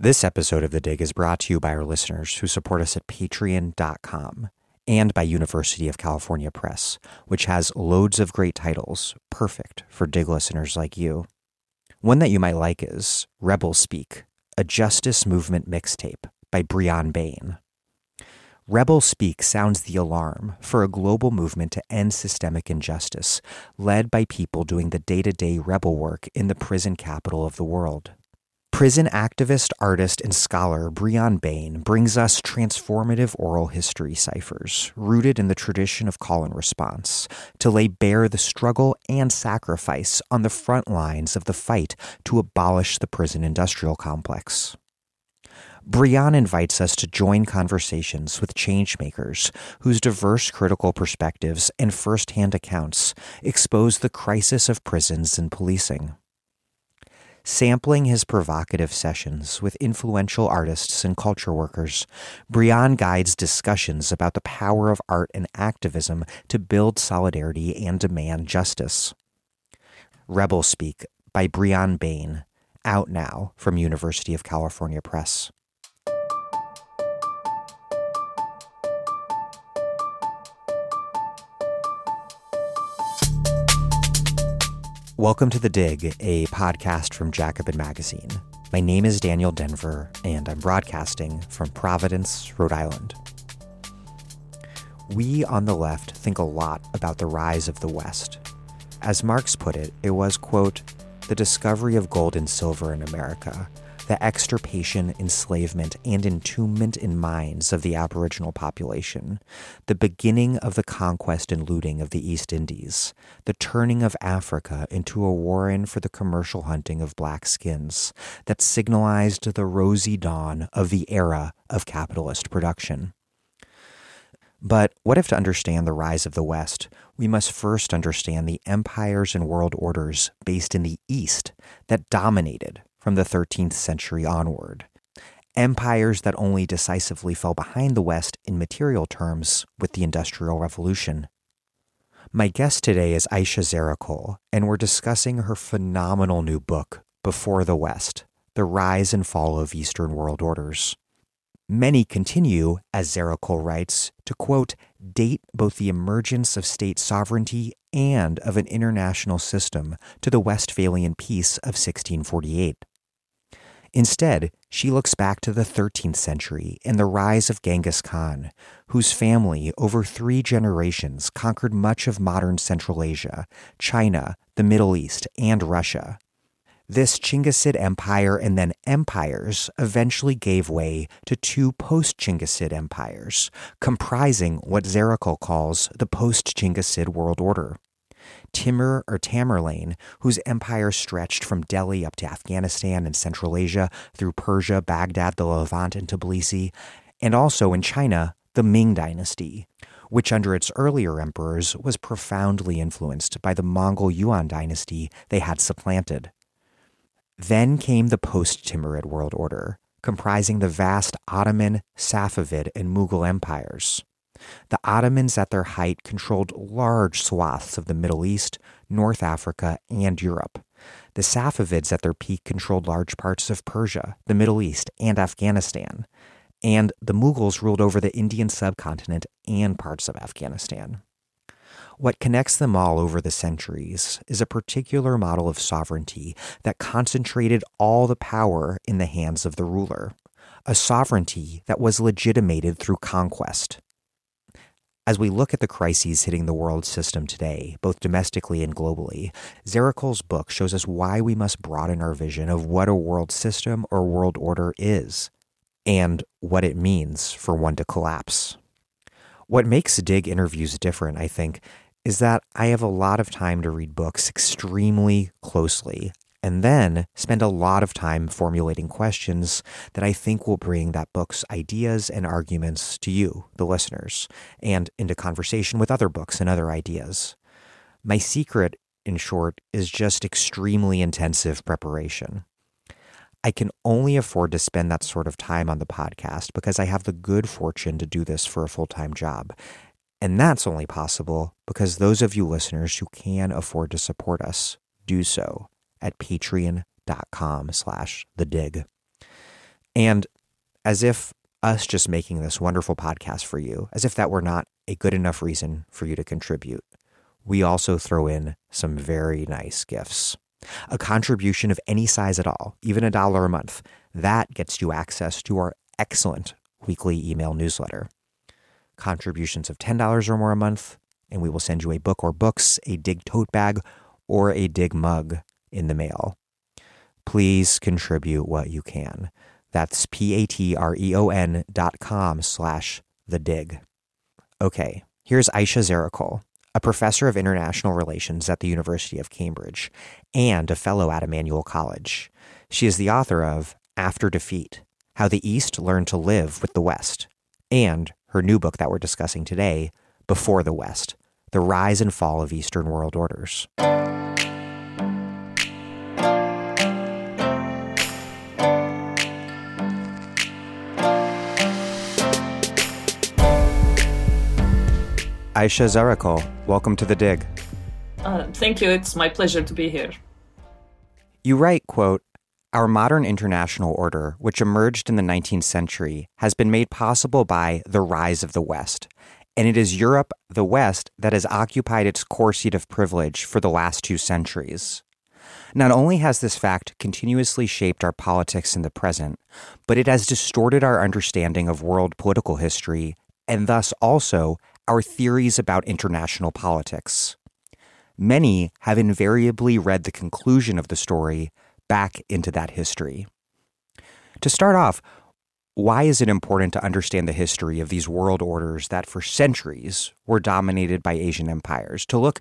This episode of The Dig is brought to you by our listeners who support us at patreon.com and by University of California Press, which has loads of great titles, perfect for Dig listeners like you. One that you might like is Rebel Speak, a justice movement mixtape by Bryonn Bain. Rebel Speak sounds the alarm for a global movement to end systemic injustice, led by people doing the day to day rebel work in the prison capital of the world. Prison activist, artist, and scholar Bryonn Bain brings us transformative oral history ciphers rooted in the tradition of call and response to lay bare the struggle and sacrifice on the front lines of the fight to abolish the prison industrial complex. Bryonn invites us to join conversations with changemakers whose diverse critical perspectives and firsthand accounts expose the crisis of prisons and policing sampling his provocative sessions with influential artists and culture workers, Bryonn guides discussions about the power of art and activism to build solidarity and demand justice. Rebel Speak by Bryonn Bain, out now from University of California Press. Welcome to The Dig, a podcast from Jacobin Magazine. My name is Daniel Denvir, and I'm broadcasting from Providence, Rhode Island. We on the left think a lot about the rise of the West. As Marx put it, it was, quote, the discovery of gold and silver in America, the extirpation, enslavement, and entombment in mines of the Aboriginal population, the beginning of the conquest and looting of the East Indies, the turning of Africa into a warren for the commercial hunting of black skins that signalized the rosy dawn of the era of capitalist production. But what if to understand the rise of the West, we must first understand the empires and world orders based in the East that dominated from the 13th century onward. Empires that only decisively fell behind the West in material terms with the Industrial Revolution. My guest today is Ayşe Zarakol, and we're discussing her phenomenal new book, Before the West The Rise and Fall of Eastern World Orders. Many continue, as Zarakol writes, to quote, date both the emergence of state sovereignty and of an international system to the Westphalian Peace of 1648. Instead, she looks back to the 13th century and the rise of Genghis Khan, whose family over three generations conquered much of modern Central Asia, China, the Middle East, and Russia. This Chinggisid empire and then empires eventually gave way to two post Chinggisid empires, comprising what Zarakol calls the post Chinggisid world order. Timur or Tamerlane, whose empire stretched from Delhi up to Afghanistan and Central Asia through Persia, Baghdad, the Levant, and Tbilisi, and also in China, the Ming Dynasty, which under its earlier emperors was profoundly influenced by the Mongol Yuan dynasty they had supplanted. Then came the post Timurid world order, comprising the vast Ottoman, Safavid, and Mughal empires. The Ottomans at their height controlled large swaths of the Middle East, North Africa, and Europe. The Safavids at their peak controlled large parts of Persia, the Middle East, and Afghanistan. And the Mughals ruled over the Indian subcontinent and parts of Afghanistan. What connects them all over the centuries is a particular model of sovereignty that concentrated all the power in the hands of the ruler, a sovereignty that was legitimated through conquest. As we look at the crises hitting the world system today, both domestically and globally, Zarakol's book shows us why we must broaden our vision of what a world system or world order is and what it means for one to collapse. What makes Dig interviews different, I think, is that I have a lot of time to read books extremely closely and then spend a lot of time formulating questions that I think will bring that book's ideas and arguments to you, the listeners, and into conversation with other books and other ideas. My secret, in short, is just extremely intensive preparation. I can only afford to spend that sort of time on the podcast because I have the good fortune to do this for a full time job. And that's only possible because those of you listeners who can afford to support us do so at patreon.com slash the dig. And as if us just making this wonderful podcast for you, as if that were not a good enough reason for you to contribute, we also throw in some very nice gifts. A contribution of any size at all, even a dollar a month, that gets you access to our excellent weekly email newsletter. Contributions of $10 or more a month, and we will send you a book or books, a dig tote bag, or a dig mug in the mail. Please contribute what you can. That's P-A-T-R-E-O-N dot com slash the dig. Okay, here's Ayşe Zarakol, a professor of international relations at the University of Cambridge and a fellow at Emmanuel College. She is the author of After Defeat, How the East Learned to Live with the West, and her new book that we're discussing today, Before the West, The Rise and Fall of Eastern World Orders. Ayşe Zarakol, welcome to The Dig. Uh, thank you. It's my pleasure to be here. You write, quote, our modern international order, which emerged in the 19th century, has been made possible by the rise of the West. And it is Europe, the West, that has occupied its core seat of privilege for the last two centuries. Not only has this fact continuously shaped our politics in the present, but it has distorted our understanding of world political history and thus also our theories about international politics. Many have invariably read the conclusion of the story back into that history. To start off, why is it important to understand the history of these world orders that for centuries were dominated by Asian empires? To look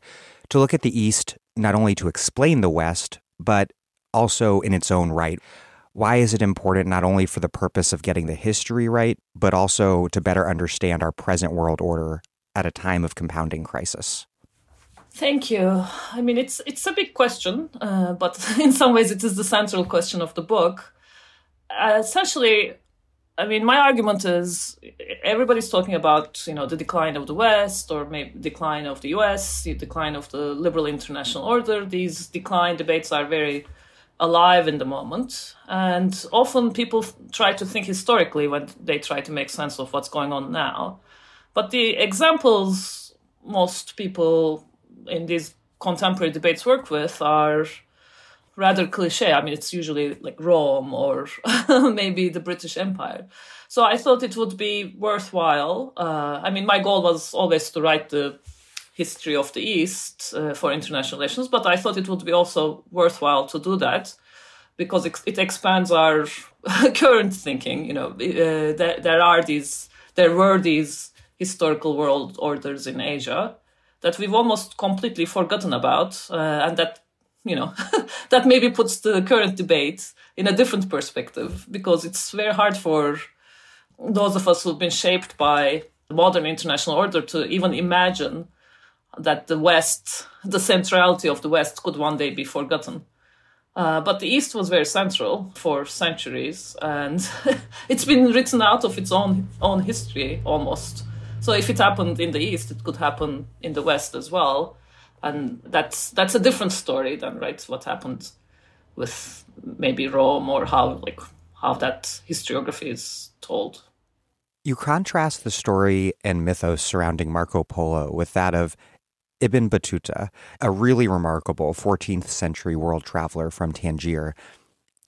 to look at the East not only to explain the West, but also in its own right. Why is it important not only for the purpose of getting the history right, but also to better understand our present world order at a time of compounding crisis? Thank you. I mean, it's it's a big question, uh, but in some ways, it is the central question of the book. Uh, essentially, I mean, my argument is everybody's talking about you know the decline of the West or maybe decline of the U.S., the decline of the liberal international order. These decline debates are very alive in the moment, and often people try to think historically when they try to make sense of what's going on now. But the examples most people in these contemporary debates work with are rather cliche. I mean, it's usually like Rome or maybe the British Empire. So I thought it would be worthwhile. Uh, I mean, my goal was always to write the history of the East uh, for international relations, but I thought it would be also worthwhile to do that because it, it expands our current thinking. You know, uh, there, there are these, there were these historical world orders in Asia that we've almost completely forgotten about, uh, and that you know that maybe puts the current debate in a different perspective because it's very hard for those of us who've been shaped by the modern international order to even imagine that the West, the centrality of the West, could one day be forgotten. Uh, but the East was very central for centuries, and it's been written out of its own own history almost. So if it happened in the East, it could happen in the West as well, and that's that's a different story than right what happened with maybe Rome or how like how that historiography is told. You contrast the story and mythos surrounding Marco Polo with that of Ibn Battuta, a really remarkable 14th century world traveler from Tangier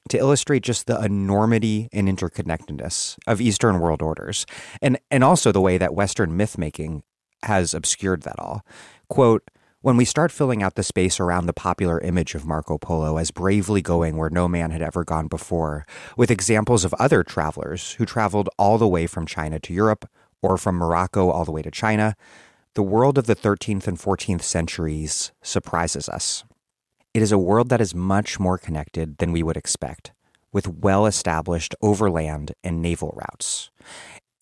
to illustrate just the enormity and interconnectedness of Eastern world orders, and, and also the way that Western myth making has obscured that all. Quote, when we start filling out the space around the popular image of Marco Polo as bravely going where no man had ever gone before, with examples of other travelers who traveled all the way from China to Europe or from Morocco all the way to China, the world of the 13th and 14th centuries surprises us. It is a world that is much more connected than we would expect, with well established overland and naval routes.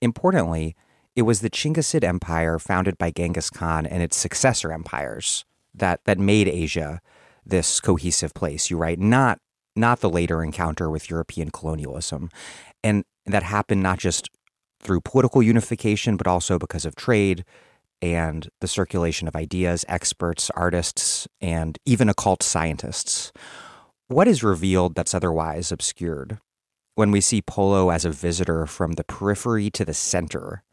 Importantly, it was the Chinggisid Empire founded by Genghis Khan and its successor empires that, that made Asia this cohesive place. You write, not not the later encounter with European colonialism. And that happened not just through political unification, but also because of trade, and the circulation of ideas, experts, artists, and even occult scientists. What is revealed that's otherwise obscured? when we see Polo as a visitor from the periphery to the center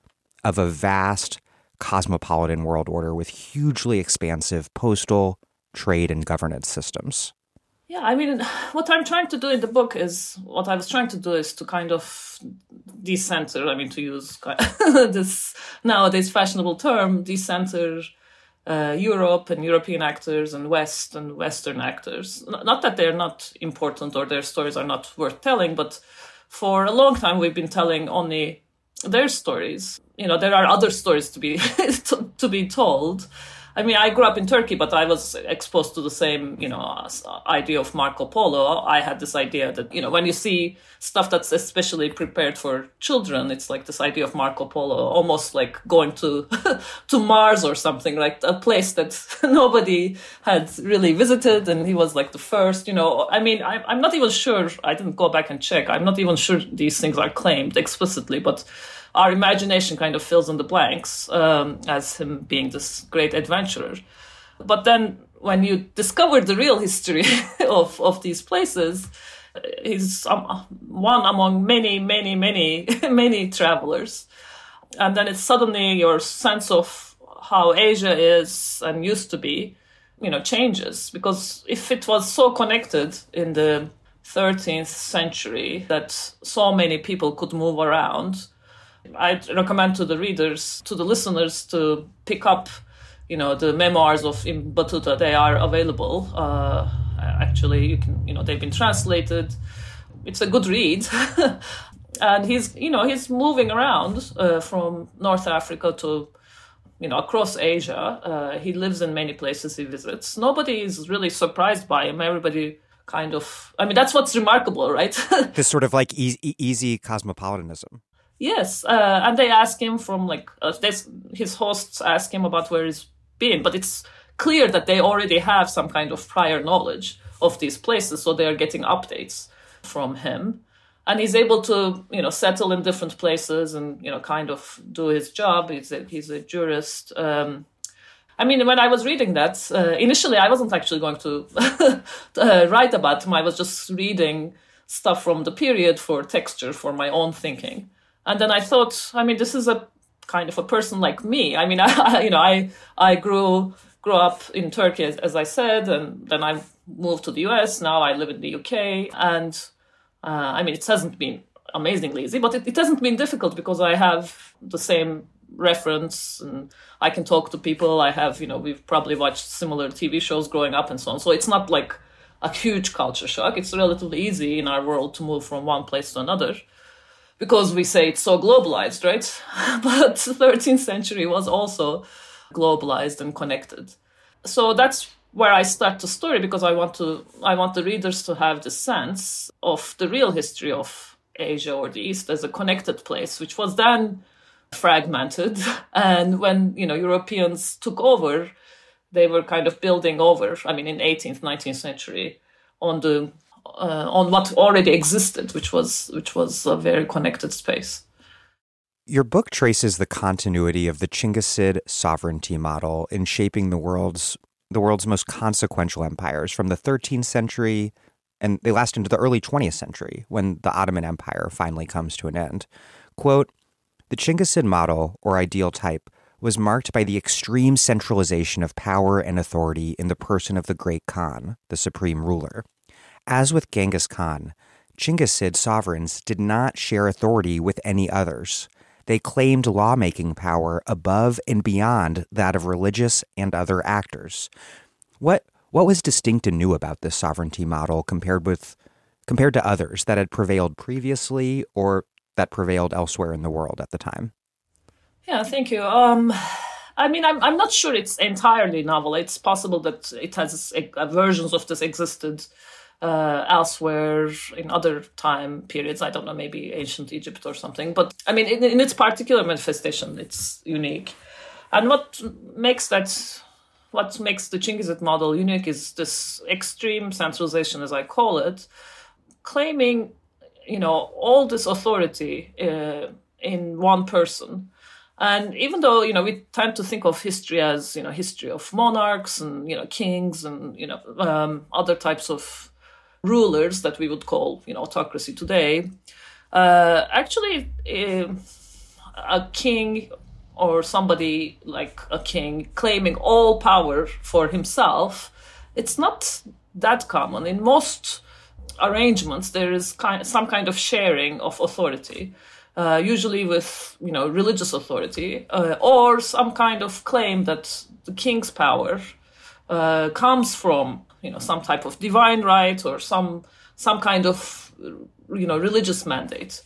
of a vast cosmopolitan world order with hugely expansive postal, trade, and governance systems. Yeah, I mean, what I'm trying to do in the book is what I was trying to do is to kind of decenter, I mean, to use this nowadays fashionable term, decenter uh, Europe and European actors and West and Western actors. Not that they're not important or their stories are not worth telling, but for a long time we've been telling only their stories. You know, there are other stories to be to, to be told. I mean, I grew up in Turkey, but I was exposed to the same, you know, uh, idea of Marco Polo. I had this idea that, you know, when you see stuff that's especially prepared for children, it's like this idea of Marco Polo, almost like going to to Mars or something, like a place that nobody had really visited, and he was like the first. You know, I mean, I, I'm not even sure. I didn't go back and check. I'm not even sure these things are claimed explicitly, but our imagination kind of fills in the blanks um, as him being this great adventurer. But then when you discover the real history of, of these places, he's um, one among many, many, many, many travelers. And then it's suddenly your sense of how Asia is and used to be, you know, changes. Because if it was so connected in the 13th century that so many people could move around, I'd recommend to the readers, to the listeners, to pick up, you know, the memoirs of Ibn Battuta. They are available. Uh, actually, you can, you know, they've been translated. It's a good read. and he's, you know, he's moving around uh, from North Africa to, you know, across Asia. Uh, he lives in many places he visits. Nobody is really surprised by him. Everybody kind of, I mean, that's what's remarkable, right? this sort of like easy, easy cosmopolitanism. Yes, uh, and they ask him from like uh, his hosts ask him about where he's been, but it's clear that they already have some kind of prior knowledge of these places, so they are getting updates from him, and he's able to you know settle in different places and you know kind of do his job. He's a, he's a jurist. Um, I mean, when I was reading that, uh, initially I wasn't actually going to uh, write about him. I was just reading stuff from the period for texture for my own thinking. And then I thought, I mean, this is a kind of a person like me. I mean, I, you know, I I grew grew up in Turkey, as, as, I said, and then I moved to the US. Now I live in the UK, and uh, I mean, it hasn't been amazingly easy, but it, it hasn't been difficult because I have the same reference and I can talk to people. I have, you know, we've probably watched similar TV shows growing up and so on. So it's not like a huge culture shock. It's relatively easy in our world to move from one place to another because we say it's so globalized, right? but 13th century was also globalized and connected. So that's where I start the story because I want to I want the readers to have the sense of the real history of Asia or the East as a connected place, which was then fragmented. And when you know Europeans took over, they were kind of building over. I mean, in 18th, 19th century, on the uh, on what already existed, which was which was a very connected space. Your book traces the continuity of the Chinggisid sovereignty model in shaping the world's the world's most consequential empires from the 13th century and they last into the early 20th century when the Ottoman Empire finally comes to an end. Quote, the Chinggisid model or ideal type was marked by the extreme centralization of power and authority in the person of the great Khan, the supreme ruler. As with Genghis Khan, Chinggisid sovereigns did not share authority with any others. They claimed lawmaking power above and beyond that of religious and other actors. What what was distinct and new about this sovereignty model compared with compared to others that had prevailed previously or that prevailed elsewhere in the world at the time? Yeah, thank you. Um, I mean, I'm I'm not sure it's entirely novel. It's possible that it has versions of this existed uh, elsewhere in other time periods. I don't know, maybe ancient Egypt or something. But I mean, in, in its particular manifestation, it's unique. And what makes that, what makes the Chinggisid model unique is this extreme centralization, as I call it, claiming, you know, all this authority uh, in one person. And even though you know we tend to think of history as you know history of monarchs and you know kings and you know um, other types of rulers that we would call, you know, autocracy today, uh, actually, uh, a king or somebody like a king claiming all power for himself, it's not that common. In most arrangements, there is kind, some kind of sharing of authority. Uh, usually with you know religious authority uh, or some kind of claim that the king's power uh, comes from you know some type of divine right or some some kind of you know religious mandate.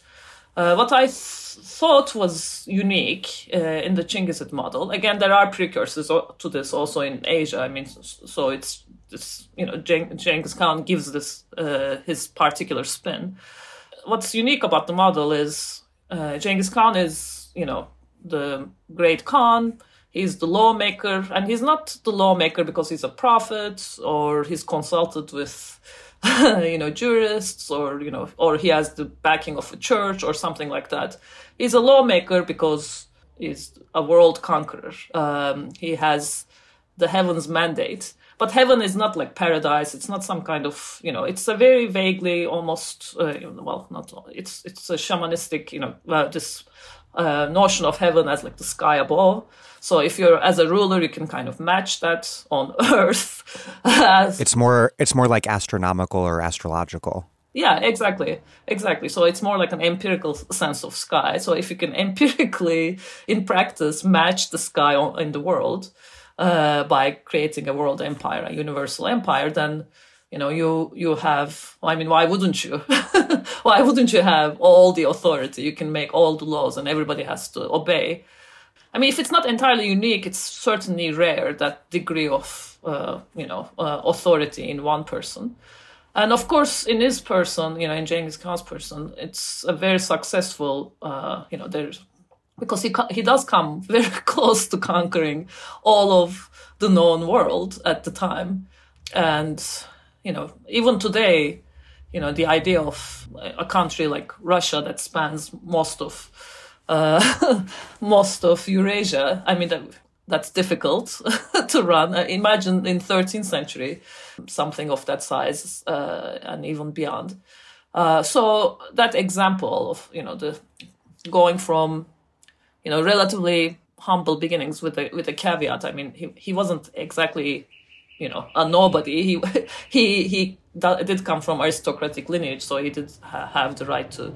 Uh, what I th- thought was unique uh, in the Chinggisid model. Again, there are precursors to this also in Asia. I mean, so it's this, you know, Geng- Genghis Khan gives this uh, his particular spin. What's unique about the model is uh, Genghis Khan is, you know, the great Khan. He's the lawmaker, and he's not the lawmaker because he's a prophet or he's consulted with you know, jurists or, you know, or he has the backing of a church or something like that. He's a lawmaker because he's a world conqueror. Um, he has the heavens mandate. But heaven is not like paradise. It's not some kind of, you know, it's a very vaguely almost, uh, well, not, it's, it's a shamanistic, you know, uh, this uh, notion of heaven as like the sky above. So if you're as a ruler, you can kind of match that on Earth. as, it's more it's more like astronomical or astrological. Yeah, exactly, exactly. So it's more like an empirical sense of sky. So if you can empirically, in practice, match the sky on, in the world uh, by creating a world empire, a universal empire, then you know you you have. I mean, why wouldn't you? why wouldn't you have all the authority? You can make all the laws, and everybody has to obey. I mean, if it's not entirely unique, it's certainly rare that degree of uh, you know uh, authority in one person. And of course, in his person, you know, in Genghis Khan's person, it's a very successful. Uh, you know, there's because he he does come very close to conquering all of the known world at the time, and you know, even today, you know, the idea of a country like Russia that spans most of uh, most of Eurasia. I mean, that, that's difficult to run. Uh, imagine in 13th century, something of that size uh, and even beyond. Uh, so that example of you know the going from you know relatively humble beginnings with a with a caveat. I mean, he he wasn't exactly you know a nobody. He he he did come from aristocratic lineage, so he did ha- have the right to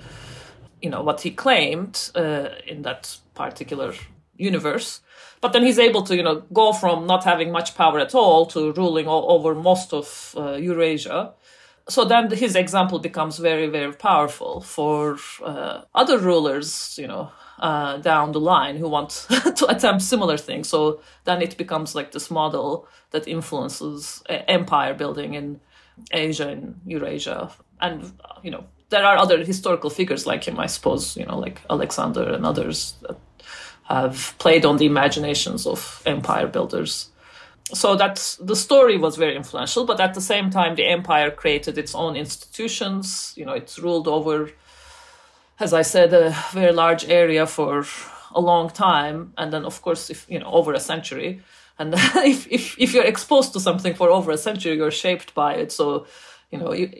you know what he claimed uh, in that particular universe but then he's able to you know go from not having much power at all to ruling all over most of uh, eurasia so then his example becomes very very powerful for uh, other rulers you know uh, down the line who want to attempt similar things so then it becomes like this model that influences empire building in asia and eurasia and you know there are other historical figures like him, I suppose, you know, like Alexander and others that have played on the imaginations of empire builders. So that's the story was very influential, but at the same time, the empire created its own institutions. You know, it's ruled over, as I said, a very large area for a long time, and then, of course, if you know, over a century. And if, if if you're exposed to something for over a century, you're shaped by it. So you know, you,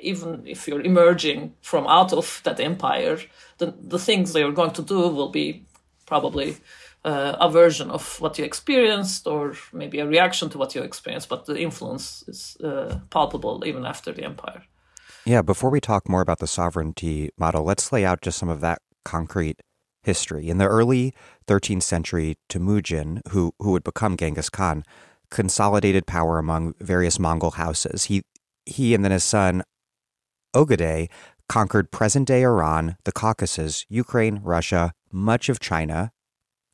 even if you're emerging from out of that empire, the, the things that you're going to do will be probably uh, a version of what you experienced or maybe a reaction to what you experienced, but the influence is uh, palpable even after the empire. Yeah, before we talk more about the sovereignty model, let's lay out just some of that concrete history. In the early 13th century, Temujin, who, who would become Genghis Khan, consolidated power among various Mongol houses. He he and then his son Ogedei conquered present day Iran, the Caucasus, Ukraine, Russia, much of China,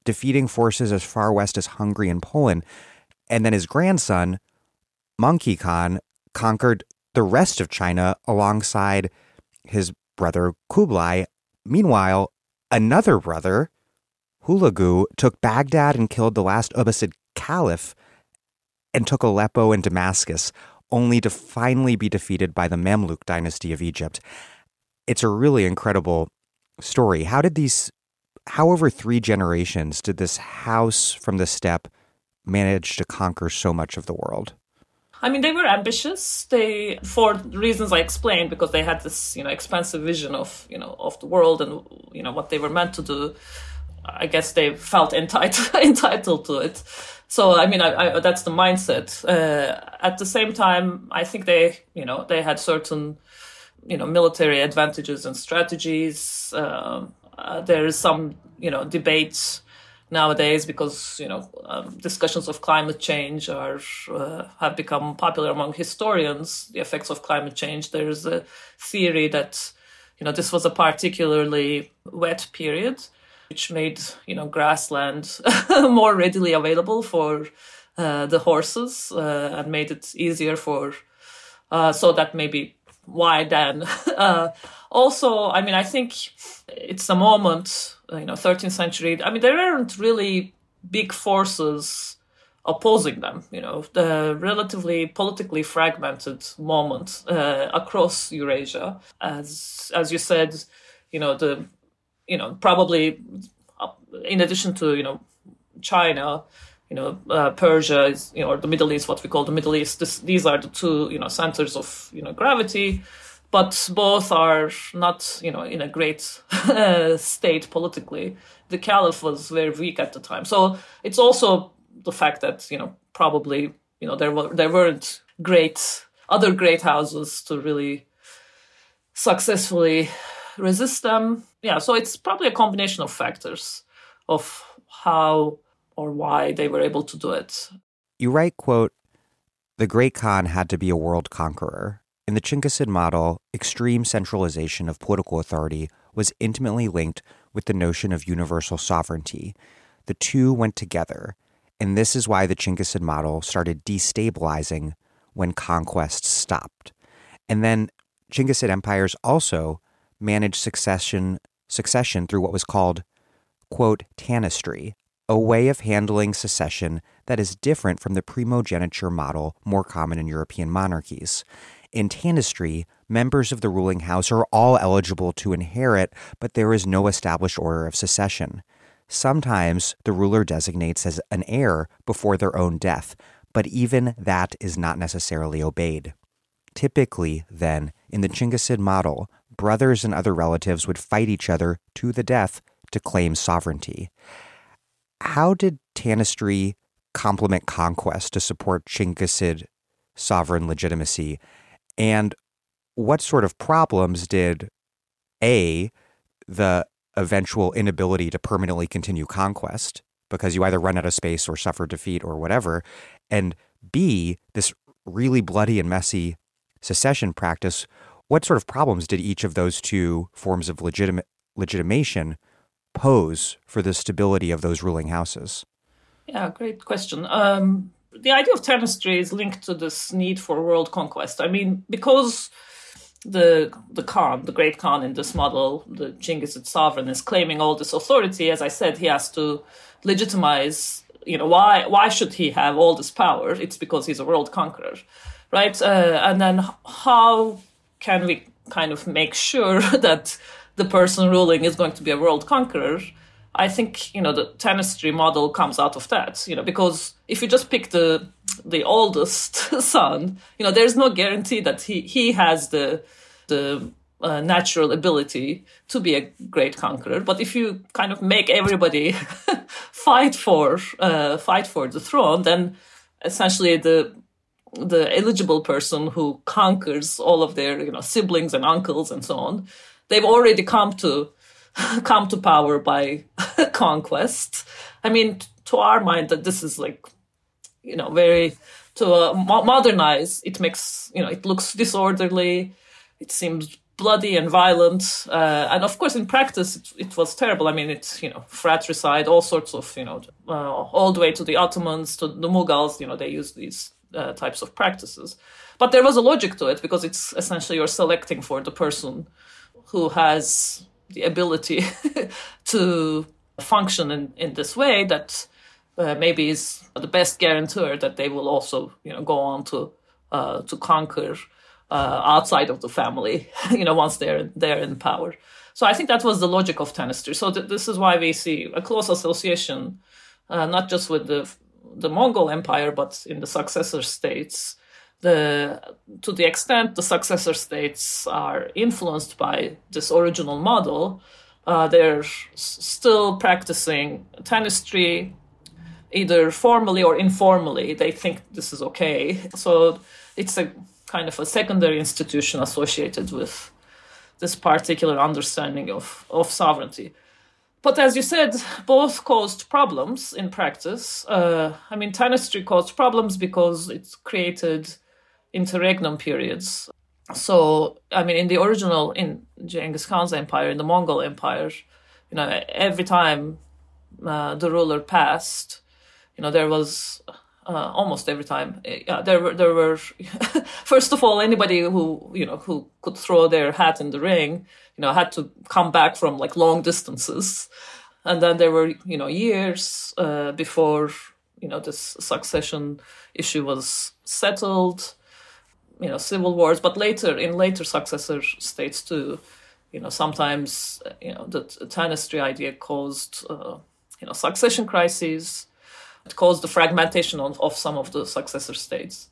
defeating forces as far west as Hungary and Poland. And then his grandson, Möngke Khan, conquered the rest of China alongside his brother Kublai. Meanwhile, another brother, Hulagu, took Baghdad and killed the last Abbasid caliph and took Aleppo and Damascus, only to finally be defeated by the Mamluk dynasty of Egypt. It's a really incredible story. How did these, how over three generations did this house from the steppe manage to conquer so much of the world? I mean, they were ambitious. They, for reasons I explained, because they had this, you know, expansive vision of, you know, of the world and, you know, what they were meant to do. I guess they felt entitled entitled to it. So, I mean, I, I, that's the mindset. Uh, at the same time, I think they, you know, they had certain, you know, military advantages and strategies. Uh, uh, there is some, you know, debates nowadays because you know um, discussions of climate change are uh, have become popular among historians. The effects of climate change. There's a theory that you know this was a particularly wet period, which made you know grassland more readily available for uh, the horses uh, and made it easier for. Uh, so that maybe why then. Uh, also, I mean, I think it's a moment, you know, 13th century. I mean, there aren't really big forces opposing them. You know, the relatively politically fragmented moment uh, across Eurasia, as as you said, you know, the you know probably uh, in addition to you know China. You know, uh, Persia is, you know, or the Middle East, what we call the Middle East. This, these are the two, you know, centers of, you know, gravity but both are not, you know, in a great state politically. The caliph was very weak at the time, so it's also the fact that you know probably you know there were there weren't great other great houses to really successfully resist them. Yeah, so it's probably a combination of factors of how or why they were able to do it. You write, quote, the great Khan had to be a world conqueror. In the Chinggisid model, extreme centralization of political authority was intimately linked with the notion of universal sovereignty. The two went together, and this is why the Chinggisid model started destabilizing when conquest stopped. And then Chinggisid empires also managed succession succession through what was called quote tanistry, a way of handling succession that is different from the primogeniture model more common in European monarchies. In Tanistry, members of the ruling house are all eligible to inherit, but there is no established order of succession. Sometimes the ruler designates as an heir before their own death, but even that is not necessarily obeyed. Typically, then, in the Chinggisid model, brothers and other relatives would fight each other to the death to claim sovereignty. How did Tanistry complement conquest to support Chinggisid sovereign legitimacy? And what sort of problems did A, the eventual inability to permanently continue conquest, because you either run out of space or suffer defeat or whatever, and B, this really bloody and messy secession practice, what sort of problems did each of those two forms of legitimate legitimation pose for the stability of those ruling houses? Yeah, great question. Um, the idea of tanistry is linked to this need for world conquest. I mean, because the the Khan, the great Khan in this model, the Chinggis sovereign, is claiming all this authority. As I said, he has to legitimize. You know, why why should he have all this power? It's because he's a world conqueror, right? Uh, and then how can we kind of make sure that the person ruling is going to be a world conqueror? I think you know the tanistry model comes out of that. You know, because if you just pick the the oldest son, you know, there's no guarantee that he he has the the uh, natural ability to be a great conqueror. But if you kind of make everybody fight for uh, fight for the throne, then essentially the the eligible person who conquers all of their you know siblings and uncles and so on, they've already come to come to power by conquest. I mean, to our mind, that this is like, you know, very to uh, modernize. It makes you know, it looks disorderly. It seems bloody and violent, uh, and of course, in practice, it, it, was terrible. I mean, it's you know, fratricide, all sorts of you know, uh, all the way to the Ottomans, to the Mughals. You know, they used these uh, types of practices. But there was a logic to it because it's essentially you're selecting for the person who has the ability to function in, in this way that uh, maybe is the best guarantor that they will also you know go on to uh, to conquer uh, outside of the family you know once they're they're in power. So i think that was the logic of tanistry so th- this is why we see a close association uh, not just with the the mongol empire but in the successor states. The to the extent the successor states are influenced by this original model, uh, they're s- still practicing tanistry, either formally or informally. They think this is okay. So it's a kind of a secondary institution associated with this particular understanding of, of sovereignty. But as you said, both caused problems in practice. Uh, I mean, Tanistry caused problems because it created interregnum periods. So, I mean, in the original, in Genghis Khan's empire, in the Mongol empire, you know, every time uh, the ruler passed, you know, there was uh, almost every time. Yeah, there were there were first of all anybody who you know who could throw their hat in the ring, you know, had to come back from like long distances, and then there were you know years uh, before you know this succession issue was settled, you know, civil wars, but later in later successor states too, you know, sometimes you know the tanistry idea caused uh, you know succession crises it caused the fragmentation of, of some of the successor states.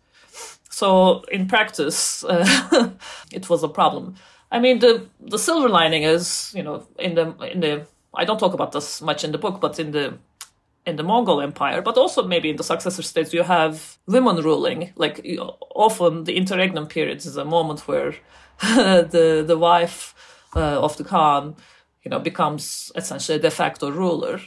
So in practice, uh, it was a problem. I mean, the the silver lining is, you know, in the in the I don't talk about this much in the book, but in the in the Mongol Empire, but also maybe in the successor states, you have women ruling. Like often, the interregnum periods is a moment where the the wife uh, of the Khan, you know, becomes essentially a de facto ruler,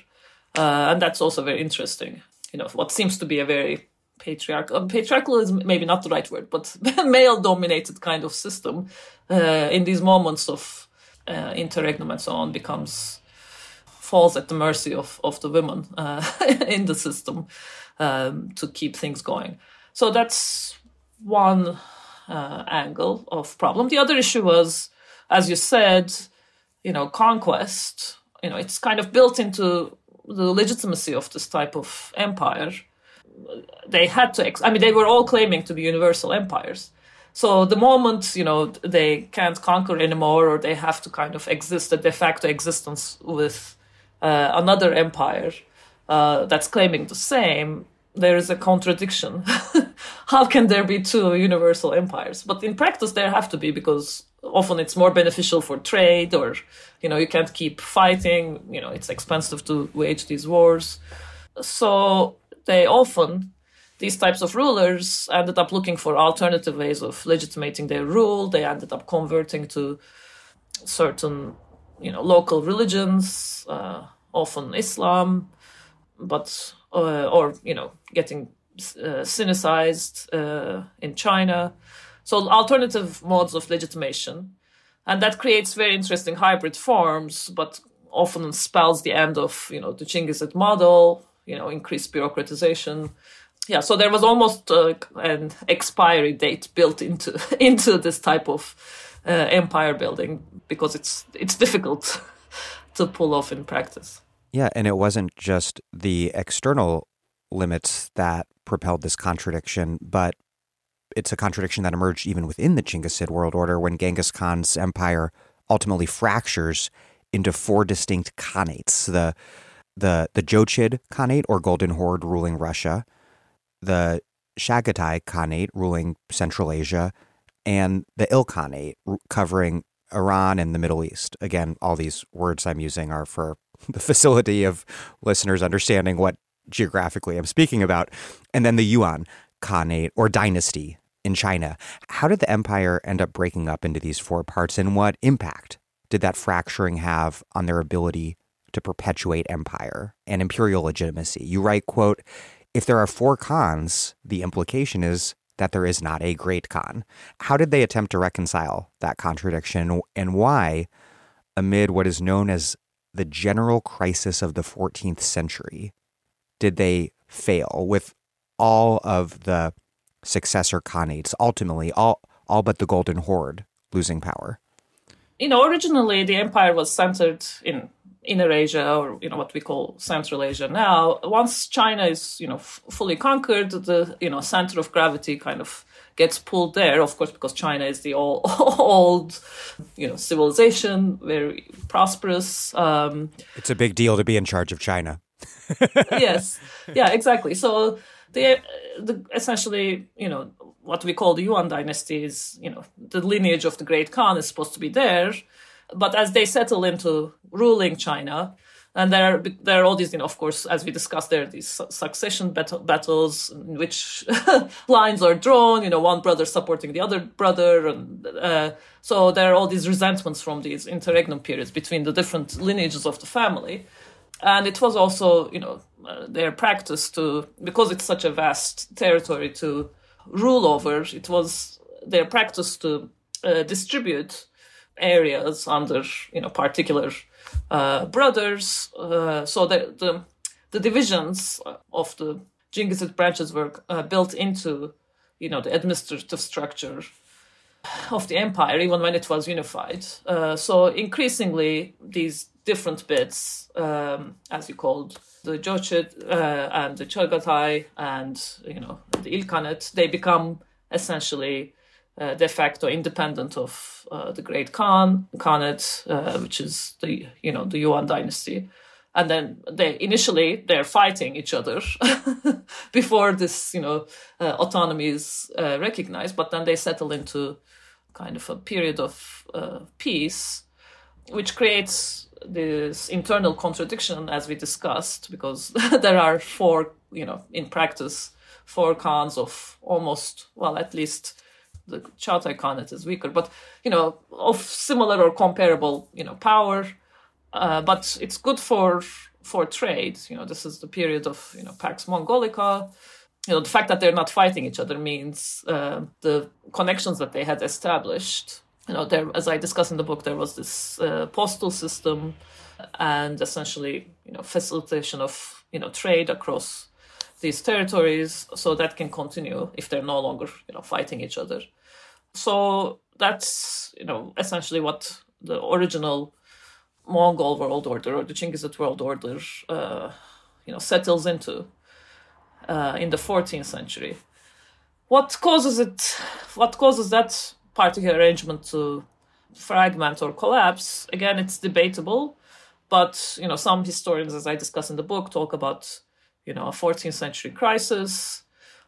uh, and that's also very interesting you know what seems to be a very patriarchal patriarchal is maybe not the right word but male dominated kind of system uh, in these moments of uh, interregnum and so on becomes falls at the mercy of, of the women uh, in the system um, to keep things going. So that's one uh, angle of problem. The other issue was as you said you know conquest you know it's kind of built into the legitimacy of this type of empire, they had to. Ex- I mean, they were all claiming to be universal empires. So the moment you know they can't conquer anymore, or they have to kind of exist a de facto existence with uh, another empire uh, that's claiming the same, there is a contradiction. How can there be two universal empires? But in practice, there have to be because often it's more beneficial for trade or you know you can't keep fighting you know it's expensive to wage these wars. So they often these types of rulers ended up looking for alternative ways of legitimating their rule. They ended up converting to certain you know local religions uh, often islam but uh, or you know getting uh, sinicized uh, in china so alternative modes of legitimation. And that creates very interesting hybrid forms, but often spells the end of, you know, the Chinggisid model, you know, increased bureaucratization. Yeah, so there was almost uh, an expiry date built into into this type of uh, empire building because it's it's difficult to pull off in practice. Yeah, and it wasn't just the external limits that propelled this contradiction, but it's a contradiction that emerged even within the Chinggisid world order when Genghis Khan's empire ultimately fractures into four distinct khanates the the the Jochid Khanate or Golden Horde ruling Russia, the Chagatai Khanate ruling Central Asia, and the Ilkhanate covering Iran and the Middle East. Again, all these words I'm using are for the facility of listeners understanding what geographically I'm speaking about. And then the Yuan Khanate or dynasty in China. How did the empire end up breaking up into these four parts, and what impact did that fracturing have on their ability to perpetuate empire and imperial legitimacy? You write, quote, if there are four Khans, the implication is that there is not a great Khan. How did they attempt to reconcile that contradiction, and why, amid what is known as the general crisis of the 14th century, did they fail with all of the successor khanates, ultimately all all but the Golden Horde losing power? You know, originally the empire was centered in Inner Asia, or you know what we call Central Asia now. Once China is you know f- fully conquered, the you know center of gravity kind of gets pulled there. Of course, because China is the old, old you know civilization, very prosperous. Um, it's a big deal to be in charge of China. yes, yeah, exactly. So the, the essentially, you know, what we call the Yuan dynasty is, you know, the lineage of the Great Khan is supposed to be there. But as they settle into ruling China, and there are, there are all these, you know, of course, as we discussed, there are these succession battle, battles in which lines are drawn, you know, one brother supporting the other brother. And uh, so there are all these resentments from these interregnum periods between the different lineages of the family. And it was also, you know, uh, their practice to, because it's such a vast territory to rule over, it was their practice to uh, distribute areas under, you know, particular uh, brothers. Uh, so the, the, the divisions of the Chinggisid branches were uh, built into, you know, the administrative structure of the empire, even when it was unified. Uh, so increasingly, these different bits, um, as you called the Jochid uh, and the Chagatai and you know the Ilkhanate, they become essentially uh, de facto independent of uh, the Great Khan, Khanate, uh, which is the you know the Yuan dynasty, and then they initially they're fighting each other before this you know uh, autonomy is uh, recognized, but then they settle into kind of a period of peace, which creates this internal contradiction as we discussed because there are four you know in practice four khans of almost well at least the Chagatai Khanate is weaker, but you know, of similar or comparable, you know, power. Uh, but it's good for for trade. You know, this is the period of you know Pax Mongolica. You know, the fact that they're not fighting each other means uh, the connections that they had established. You know, there, as I discuss in the book, there was this uh, postal system, and essentially, you know, facilitation of you know trade across these territories so that can continue if they're no longer you know fighting each other. So that's you know essentially what the original mongol world order or the chinggisid world order uh, you know settles into uh, in the 14th century. What causes it what causes that particular arrangement to fragment or collapse again it's debatable but you know some historians as i discuss in the book talk about you know, a 14th century crisis.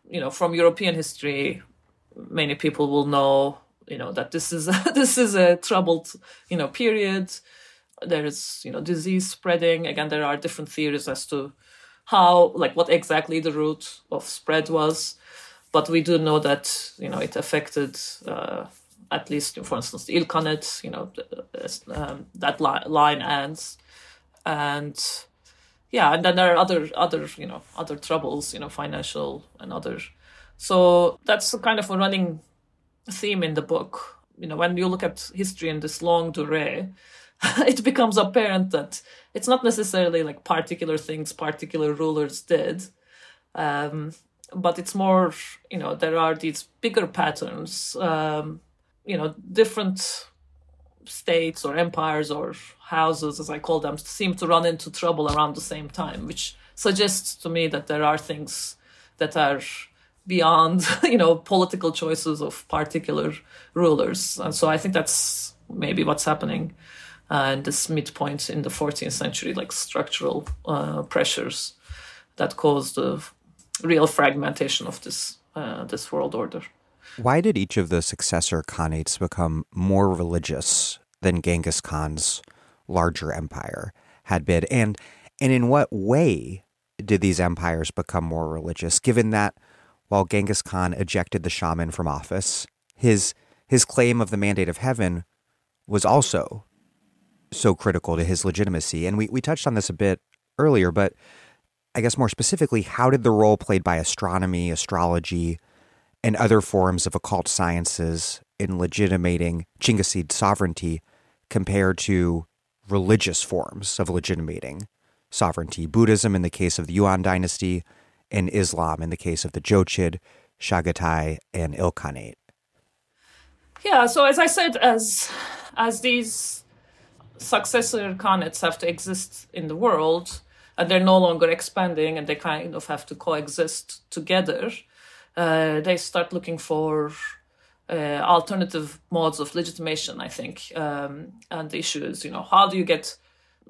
You know, from European history, many people will know, you know, that this is a, this is a troubled, you know, period. There is, you know, disease spreading. Again, there are different theories as to how, like, what exactly the root of spread was, but we do know that, you know, it affected. Uh, at least, for instance, the Ilkhanate, you know, um, that li- line ends, and yeah, and then there are other other you know other troubles, you know, financial and other. So that's kind of a running theme in the book. You know, when you look at history in this longue durée, it becomes apparent that it's not necessarily like particular things particular rulers did, um, but it's more you know there are these bigger patterns. Um, you know, different states or empires or houses, as I call them, seem to run into trouble around the same time, which suggests to me that there are things that are beyond, you know, political choices of particular rulers. And so I think that's maybe what's happening uh, this midpoint in the 14th century, like structural uh, pressures that caused the real fragmentation of this uh, this world order. Why did each of the successor Khanates become more religious than Genghis Khan's larger empire had been? And, and in what way did these empires become more religious, given that while Genghis Khan ejected the shaman from office, his, his claim of the mandate of heaven was also so critical to his legitimacy? And we, we touched on this a bit earlier, but I guess more specifically, how did the role played by astronomy, astrology, and other forms of occult sciences in legitimating Chinggisid sovereignty compare to religious forms of legitimating sovereignty. Buddhism in the case of the Yuan dynasty, and Islam in the case of the Jochid, Chagatai, and Ilkhanate. Yeah, so as I said, as as these successor khanates have to exist in the world, and they're no longer expanding, and they kind of have to coexist together uh, they start looking for uh, alternative modes of legitimation, I think. Um, and the issue is, you know, how do you get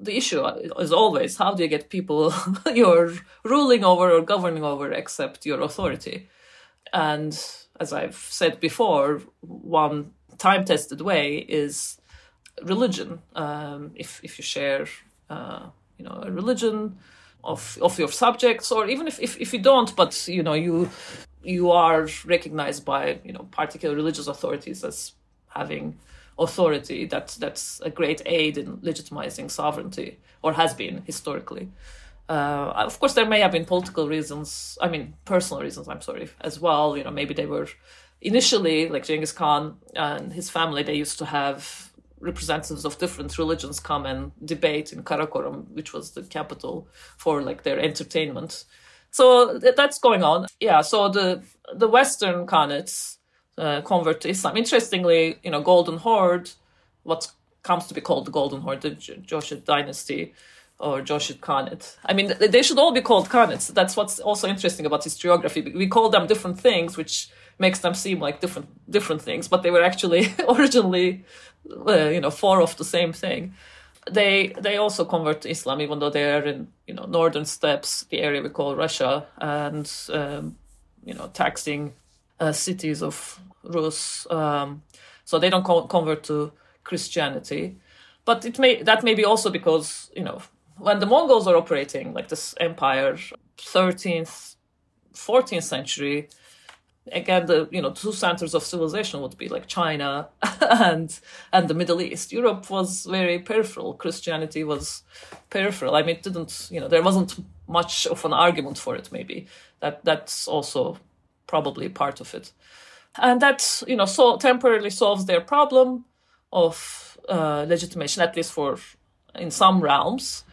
the issue is always how do you get people you're ruling over or governing over accept your authority? And as I've said before, one time tested way is religion. Um, if if you share, uh, you know, a religion of of your subjects, or even if, if if you don't, but you know you you are recognized by you know particular religious authorities as having authority. That's that's a great aid in legitimizing sovereignty, or has been historically. Uh, of course, there may have been political reasons. I mean, personal reasons. I'm sorry, as well. You know, maybe they were initially like Genghis Khan and his family. They used to have representatives of different religions come and debate in Karakorum, which was the capital for like their entertainment. So that's going on. Yeah. So the the Western Khanates uh, convert to Islam. Interestingly, you know, Golden Horde, what comes to be called the Golden Horde, the Jochid dynasty or Jochid Khanate. I mean, they should all be called Khanates. That's what's also interesting about historiography. We call them different things, which makes them seem like different different things, but they were actually originally, uh, you know, four of the same thing. They they also convert to Islam, even though they are in you know northern steppes, the area we call Russia, and um, you know taxing uh, cities of Rus. Um, so they don't co- convert to Christianity, but it may that may be also because you know when the Mongols are operating like this empire, 13th, 14th century, again the you know two centers of civilization would be like China and and the Middle East. Europe was very peripheral. Christianity was peripheral. I mean, it didn't you know there wasn't much of an argument for it. Maybe that that's also probably part of it, and that you know so temporarily solves their problem of uh, legitimation at least for in some realms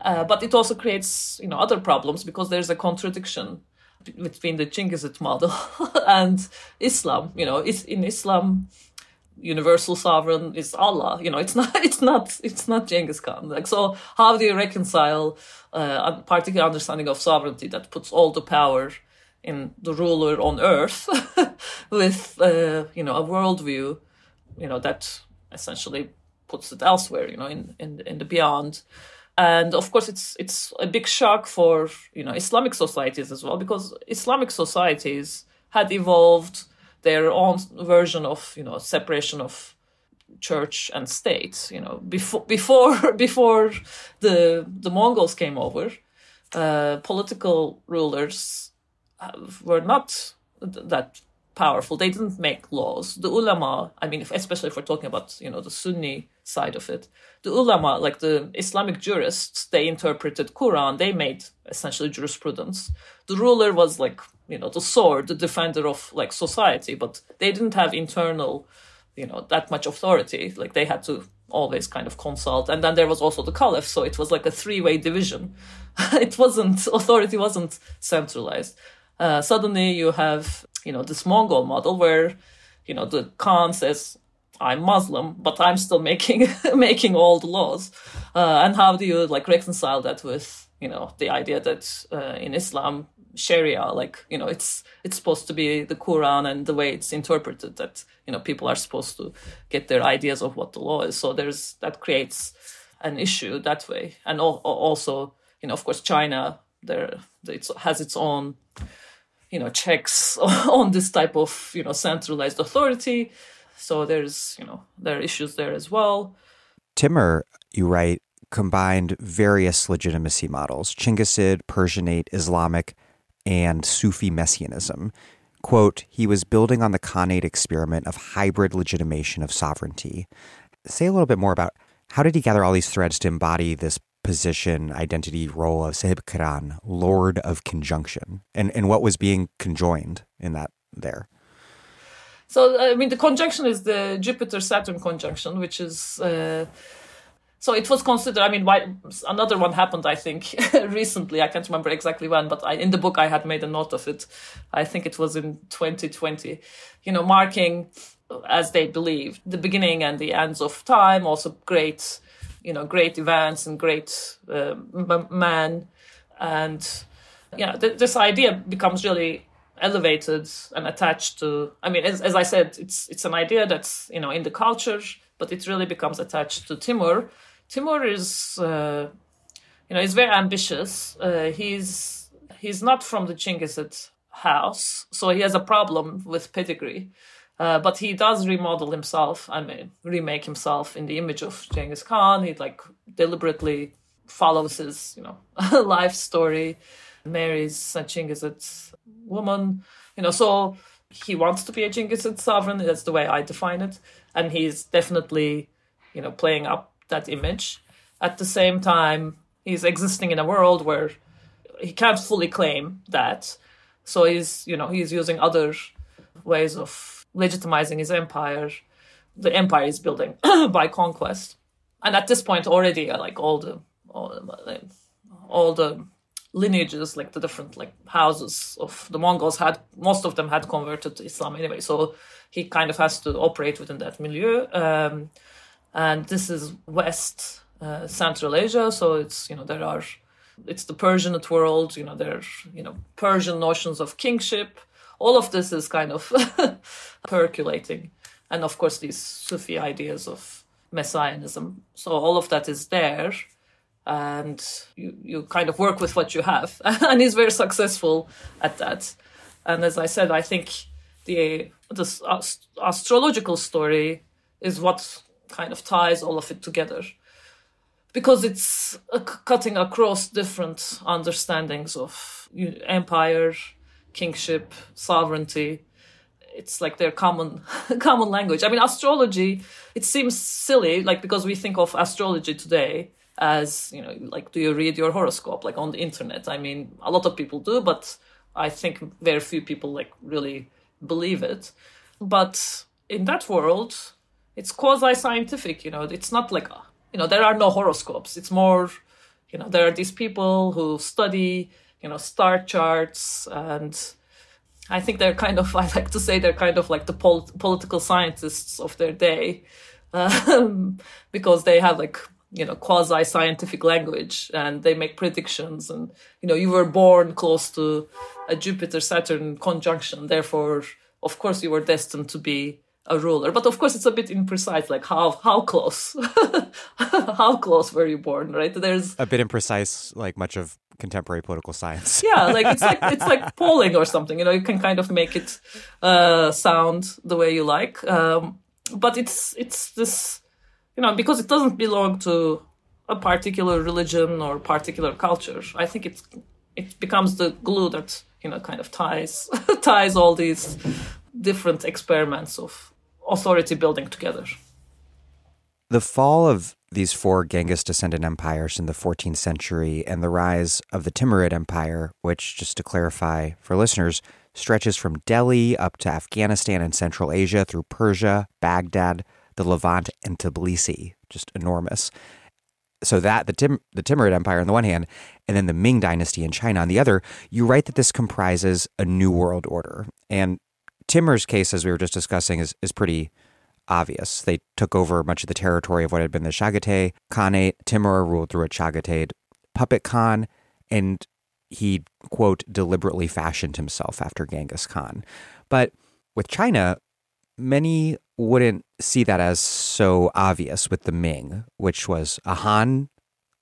uh, but it also creates, you know, other problems because there's a contradiction between the Chinggisid model and Islam. You know, it's in Islam, universal sovereign is Allah. You know, it's not, it's not, it's not Genghis Khan. Like, so how do you reconcile uh, a particular understanding of sovereignty that puts all the power in the ruler on earth with, uh, you know, a worldview, you know, that essentially puts it elsewhere, you know, in, in, in the beyond and of course it's it's a big shock for you know islamic societies as well because islamic societies had evolved their own version of you know separation of church and state you know before before before the the mongols came over uh, political rulers were not that powerful. They didn't make laws. The ulama i mean especially if we're talking about you know the sunni side of it. The ulama, like the Islamic jurists, they interpreted Quran. They made essentially jurisprudence. The ruler was like you know the sword, the defender of like society, but they didn't have internal, you know, that much authority. Like they had to always kind of consult. And then there was also the caliph, so it was like a three-way division. it wasn't authority wasn't centralized. Uh, suddenly you have you know this Mongol model where you know the Khan says I'm Muslim, but I'm still making making all the laws. Uh, and how do you like reconcile that with you know the idea that uh, in Islam Sharia, like you know, it's it's supposed to be the Quran and the way it's interpreted that you know people are supposed to get their ideas of what the law is. So there's that creates an issue that way, and also you know, of course, China there it has its own you know checks on this type of you know centralized authority so there's, you know, there are issues there as well. Timur, you write, combined various legitimacy models Chinggisid, Persianate, Islamic, and Sufi messianism. Quote, he was building on the Khanate experiment of hybrid legitimation of sovereignty. Say a little bit more about how did he gather all these threads to embody this position, identity, role of Sahib Kiran, Lord of Conjunction, and, and what was being conjoined in that there? So I mean, the conjunction is the Jupiter Saturn conjunction, which is. Uh, so it was considered. I mean, why, another one happened. I think recently. I can't remember exactly when, but I, in the book I had made a note of it. I think it was in 2020. You know, marking as they believe the beginning and the ends of time. Also, great, you know, great events and great uh, man, and yeah, th- this idea becomes really elevated and attached to i mean as, as i said it's it's an idea that's you know in the culture but it really becomes attached to timur timur is uh, you know he's very ambitious uh, he's he's not from the chinggisid house, so he has a problem with pedigree. Uh, but he does remodel himself. I mean, remake himself in the image of Genghis Khan. He like deliberately follows his, you know, life story, marries a Chinggisid woman, you know. So he wants to be a Chinggisid sovereign. That's the way I define it, and he's definitely, you know, playing up that image. At the same time, he's existing in a world where he can't fully claim that. So he's, you know, he's using other ways of legitimizing his empire. The empire is building by conquest, and at this point already, like all the all, the, all the lineages, like the different like houses of the Mongols had, most of them had converted to Islam anyway. So he kind of has to operate within that milieu. Um, and this is West uh, Central Asia, so it's you know there are it's the Persianate world. You know, there are, you know, Persian notions of kingship. All of this is kind of percolating. And of course, these Sufi ideas of messianism. So all of that is there. And you, you kind of work with what you have. and he's very successful at that. And as I said, I think the, the astrological story is what kind of ties all of it together because it's cutting across different understandings of empire, kingship, sovereignty. It's like their common common language. I mean, astrology. It seems silly, like because we think of astrology today as you know, like do you read your horoscope like on the internet? I mean, a lot of people do, but I think very few people like really believe it. But in that world, it's quasi scientific. You know, it's not like you know there are no horoscopes it's more you know there are these people who study you know star charts and i think they're kind of i like to say they're kind of like the pol- political scientists of their day um, because they have like you know quasi scientific language and they make predictions and you know you were born close to a jupiter saturn conjunction therefore of course you were destined to be a ruler. But of course, it's a bit imprecise. Like how how close, how close were you born? Right? There's a bit imprecise, like much of contemporary political science. yeah, like it's like it's like polling or something. You know, you can kind of make it uh, sound the way you like. Um, but it's it's this, you know, because it doesn't belong to a particular religion or particular culture. I think it's it becomes the glue that you know kind of ties ties all these different experiments of authority building together. The fall of these four Genghis descendant empires in the 14th century and the rise of the Timurid Empire, which, just to clarify for listeners, stretches from Delhi up to Afghanistan and Central Asia through Persia, Baghdad, the Levant, and Tbilisi, just enormous. So that the Tim, the Timurid Empire on the one hand, and then the Ming Dynasty in China on the other, you write that this comprises a new world order. And Timur's case, as we were just discussing, is, is pretty obvious. They took over much of the territory of what had been the Chagatai Khanate. Timur ruled through a Chagatai puppet Khan, and he, quote, deliberately fashioned himself after Genghis Khan. But with China, many wouldn't see that as so obvious with the Ming, which was a Han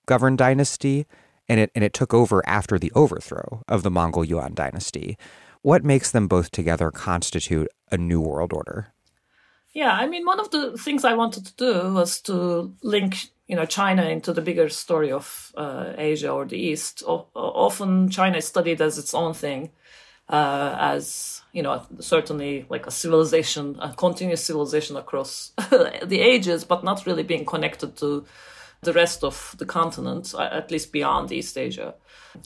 governed dynasty, and it, and it took over after the overthrow of the Mongol Yuan dynasty. What makes them both together constitute a new world order? Yeah, I mean, one of the things I wanted to do was to link, you know, China into the bigger story of uh, Asia or the East. O- often, China is studied as its own thing, uh, as you know, certainly like a civilization, a continuous civilization across the ages, but not really being connected to the rest of the continent, at least beyond East Asia.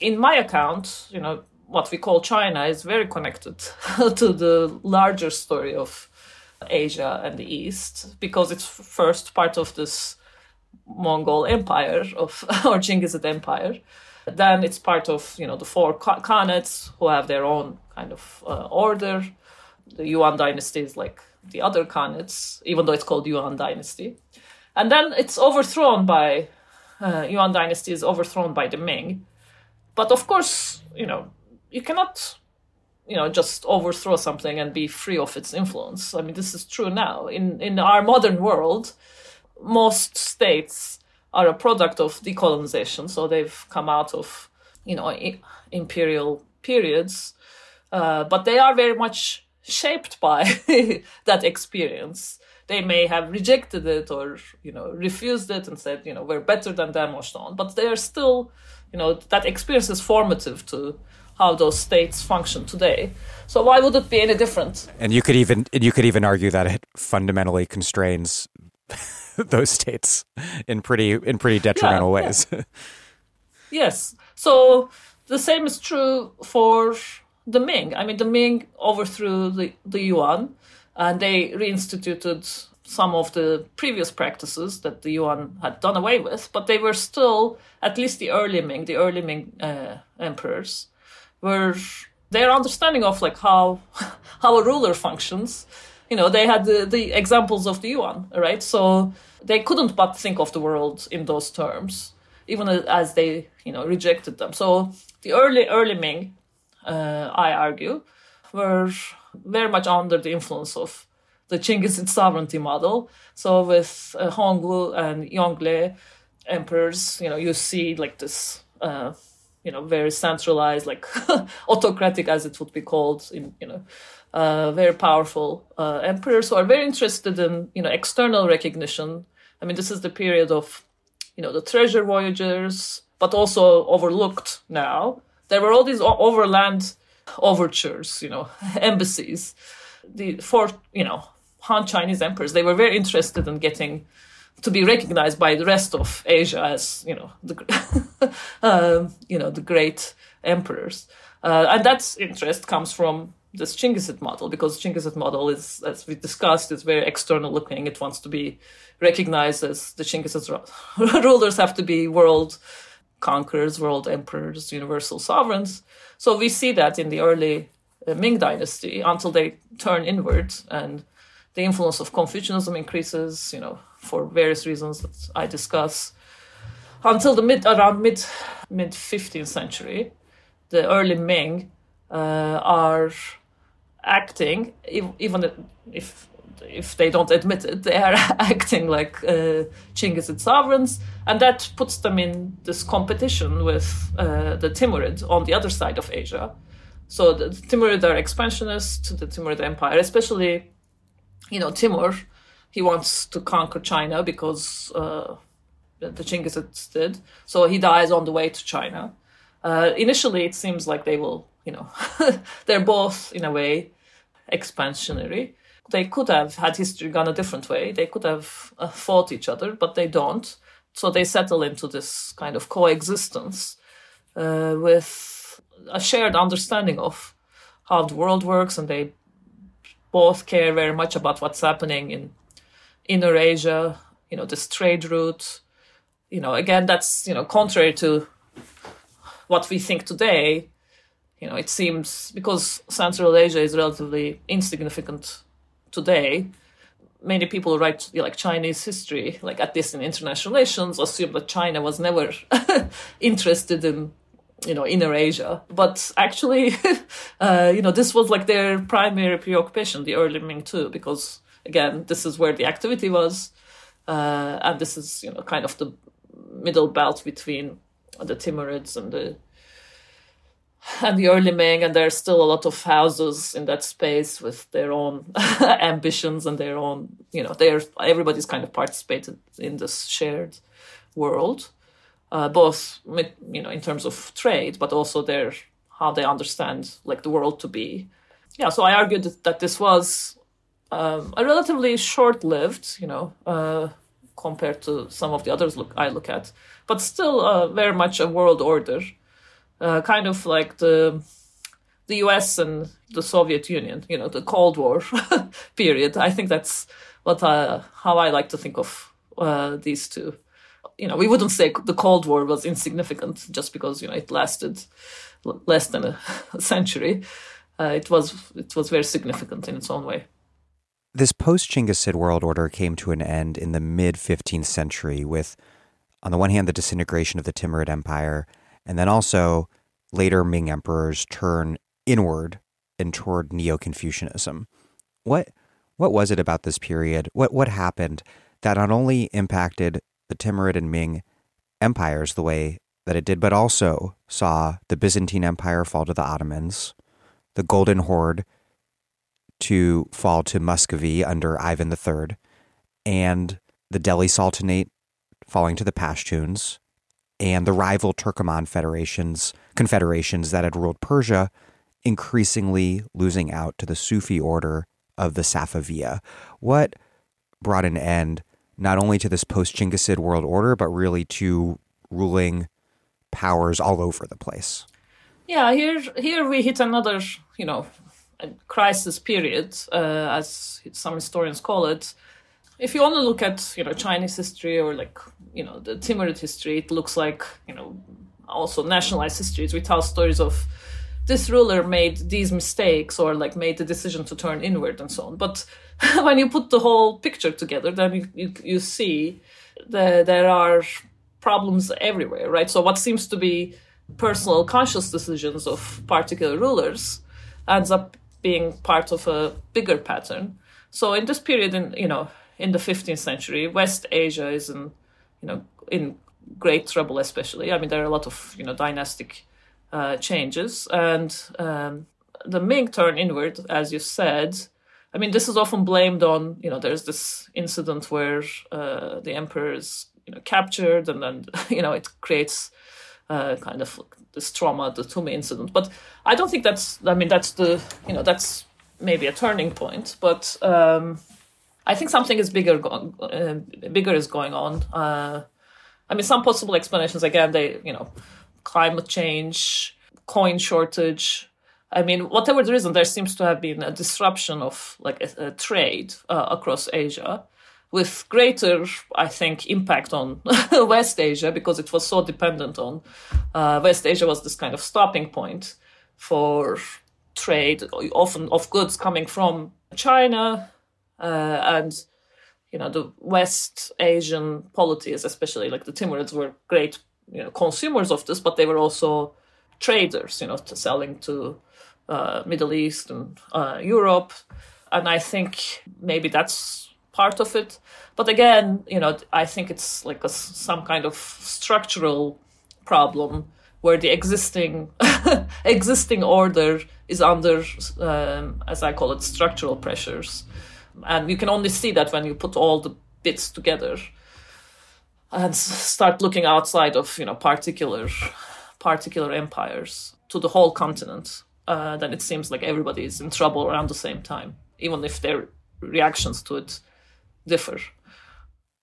In my account, you know, what we call China is very connected to the larger story of Asia and the East because it's first part of this Mongol Empire of or Chinggisid Empire. Then it's part of you know the four khanates who have their own kind of uh, order. The Yuan dynasty is like the other khanates, even though it's called Yuan dynasty. And then it's overthrown by uh, Yuan dynasty is overthrown by the Ming. But of course, you know, you cannot you know just overthrow something and be free of its influence i mean this is true now in in our modern world most states are a product of decolonization so they've come out of you know imperial periods uh, but they are very much shaped by that experience. They may have rejected it or you know refused it and said you know we're better than them or so on, but they are still you know that experience is formative to how those states function today. So why would it be any different? And you could even you could even argue that it fundamentally constrains those states in pretty in pretty detrimental yeah, ways. Yeah. yes. So the same is true for the Ming. I mean, the Ming overthrew the, the Yuan and they reinstituted some of the previous practices that the Yuan had done away with, but they were still, at least the early Ming, the early Ming uh, emperors, were their understanding of like how how a ruler functions. You know, they had the, the examples of the Yuan, right? So they couldn't but think of the world in those terms, even as they, you know, rejected them. So the early early Ming, uh, I argue, were very much under the influence of the Chinggisid sovereignty model. So with uh, Hongwu and Yongle emperors, you know, you see like this, uh, you know, very centralized, like autocratic as it would be called, in you know, uh, very powerful uh, emperors who are very interested in you know external recognition. I mean, this is the period of you know the treasure voyagers, but also overlooked now. There were all these overland overtures, you know, embassies. The for you know Han Chinese emperors, they were very interested in getting to be recognized by the rest of Asia as you know the uh, you know the great emperors, uh, and that interest comes from this Chinggisid model because Chinggisid model is, as we discussed, is very external looking. It wants to be recognized as the Chinggisid rulers have to be world conquerors, world emperors, universal sovereigns. So we see that in the early uh, Ming dynasty until they turn inward and the influence of Confucianism increases, you know, for various reasons that I discuss. Until the mid around mid mid 15th century, the early Ming uh, are acting, even if if they don't admit it, they are acting like uh, Chinggisid sovereigns, and that puts them in this competition with uh, the Timurid on the other side of Asia. So the Timurid are expansionists, the Timurid Empire, especially, you know, Timur, he wants to conquer China because uh, the Chinggisids did. So he dies on the way to China. Uh, initially, it seems like they will, you know, they're both in a way expansionary they could have had history gone a different way. They could have uh, fought each other, but they don't. So they settle into this kind of coexistence uh, with a shared understanding of how the world works, and they both care very much about what's happening in Inner Asia. You know, this trade route. You know, again, that's you know contrary to what we think today. You know, it seems because Central Asia is relatively insignificant today, many people write like Chinese history, like at least in international relations, assume that China was never interested in you know inner Asia. But actually, uh, you know this was like their primary preoccupation, the early Ming too, because again, this is where the activity was, uh, and this is you know kind of the middle belt between the Timurids and the and the early Ming, and there's still a lot of houses in that space with their own ambitions and their own, you know, they're everybody's kind of participated in this shared world, uh, both you know in terms of trade, but also their how they understand like the world to be. Yeah, so I argued that this was um, a relatively short-lived, you know, uh, compared to some of the others look I look at, but still uh, very much a world order uh, kind of like the the U.S. and the Soviet Union, you know, the Cold War period. I think that's what I, how I like to think of uh, these two. You know, we wouldn't say the Cold War was insignificant just because you know it lasted less than a, century. Uh, it was it was very significant in its own way. This post Chinggisid world order came to an end in the mid 15th century with, on the one hand, the disintegration of the Timurid Empire, and then also later Ming emperors turn inward and toward Neo-Confucianism. What what was it about this period? What what happened that not only impacted the Timurid and Ming empires the way that it did, but also saw the Byzantine Empire fall to the Ottomans, the Golden Horde to fall to Muscovy under Ivan III, and the Delhi Sultanate falling to the Pashtuns, and the rival Turkoman federations, confederations that had ruled Persia, increasingly losing out to the Sufi order of the Safaviya. What brought an end not only to this post Chinggisid world order, but really to ruling powers all over the place? Yeah, here here we hit another, you know, crisis period, uh, as some historians call it. If you only look at you know Chinese history or like you know the Timurid history, it looks like you know also nationalized histories. We tell stories of this ruler made these mistakes or like made the decision to turn inward and so on. But when you put the whole picture together, then you you, you see that there are problems everywhere, right? So what seems to be personal conscious decisions of particular rulers ends up being part of a bigger pattern. So in this period, in you know, in the 15th century, West Asia is in, you know, in great trouble. Especially, I mean, there are a lot of you know dynastic uh, changes, and um, the Ming turn inward, as you said. I mean, this is often blamed on you know. There's this incident where uh, the emperor is you know captured, and then you know it creates uh, kind of this trauma, the Tumu incident. But I don't think that's. I mean, that's the you know that's maybe a turning point. But um, I think something is bigger. Uh, bigger is going on. Uh, I mean, some possible explanations. Again, they you know, climate change, coin shortage. I mean, whatever the reason, there seems to have been a disruption of like a, a trade uh, across Asia with greater, I think, impact on West Asia because it was so dependent on uh, West Asia was this kind of stopping point for trade, often of goods coming from China, and you know the West Asian polities, especially like the Timurids, were great you know consumers of this, but they were also traders, you know, to selling to uh, Middle East and uh, Europe, and I think maybe that's part of it. But again, you know, I think it's like a, some kind of structural problem where the existing existing order is under, um, as I call it, structural pressures, and you can only see that when you put all the bits together and start looking outside of you know particular particular empires to the whole continent. Uh, then it seems like everybody is in trouble around the same time, even if their reactions to it differ.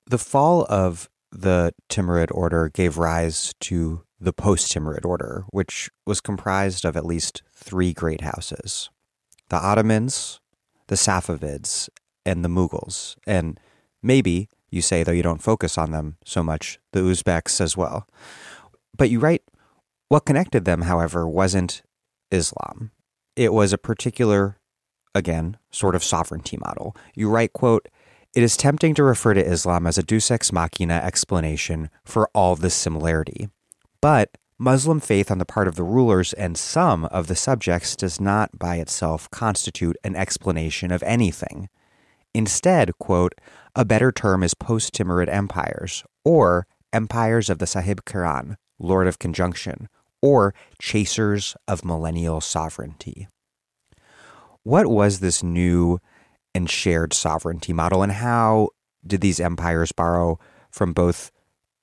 The fall of the Timurid order gave rise to the post Timurid order, which was comprised of at least three great houses the Ottomans, the Safavids, and the Mughals. And maybe, you say, though you don't focus on them so much, the Uzbeks as well. But you write, what connected them, however, wasn't Islam. It was a particular, again, sort of sovereignty model. You write, quote, it is tempting to refer to Islam as a deus ex machina explanation for all this similarity. But Muslim faith on the part of the rulers and some of the subjects does not by itself constitute an explanation of anything. Instead, quote, a better term is post Timurid empires, or empires of the Sahib Kiran, Lord of Conjunction, or chasers of millennial sovereignty. What was this new and shared sovereignty model, and how did these empires borrow from both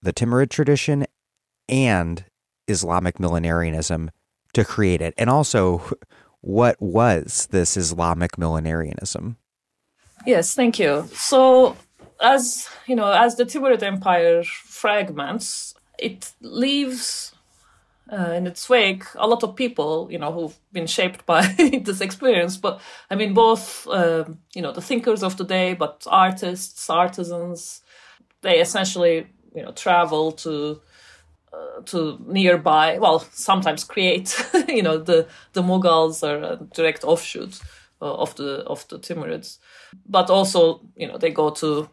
the Timurid tradition and Islamic millenarianism to create it? And also, what was this Islamic millenarianism? Yes, thank you. So, as you know, as the Timurid Empire fragments, it leaves uh, in its wake a lot of people you know who've been shaped by this experience but i mean both uh, you know the thinkers of the day but artists artisans they essentially you know travel to uh, to nearby well sometimes create you know the the mughals are a direct offshoot uh, of the of the timurids but also you know they go to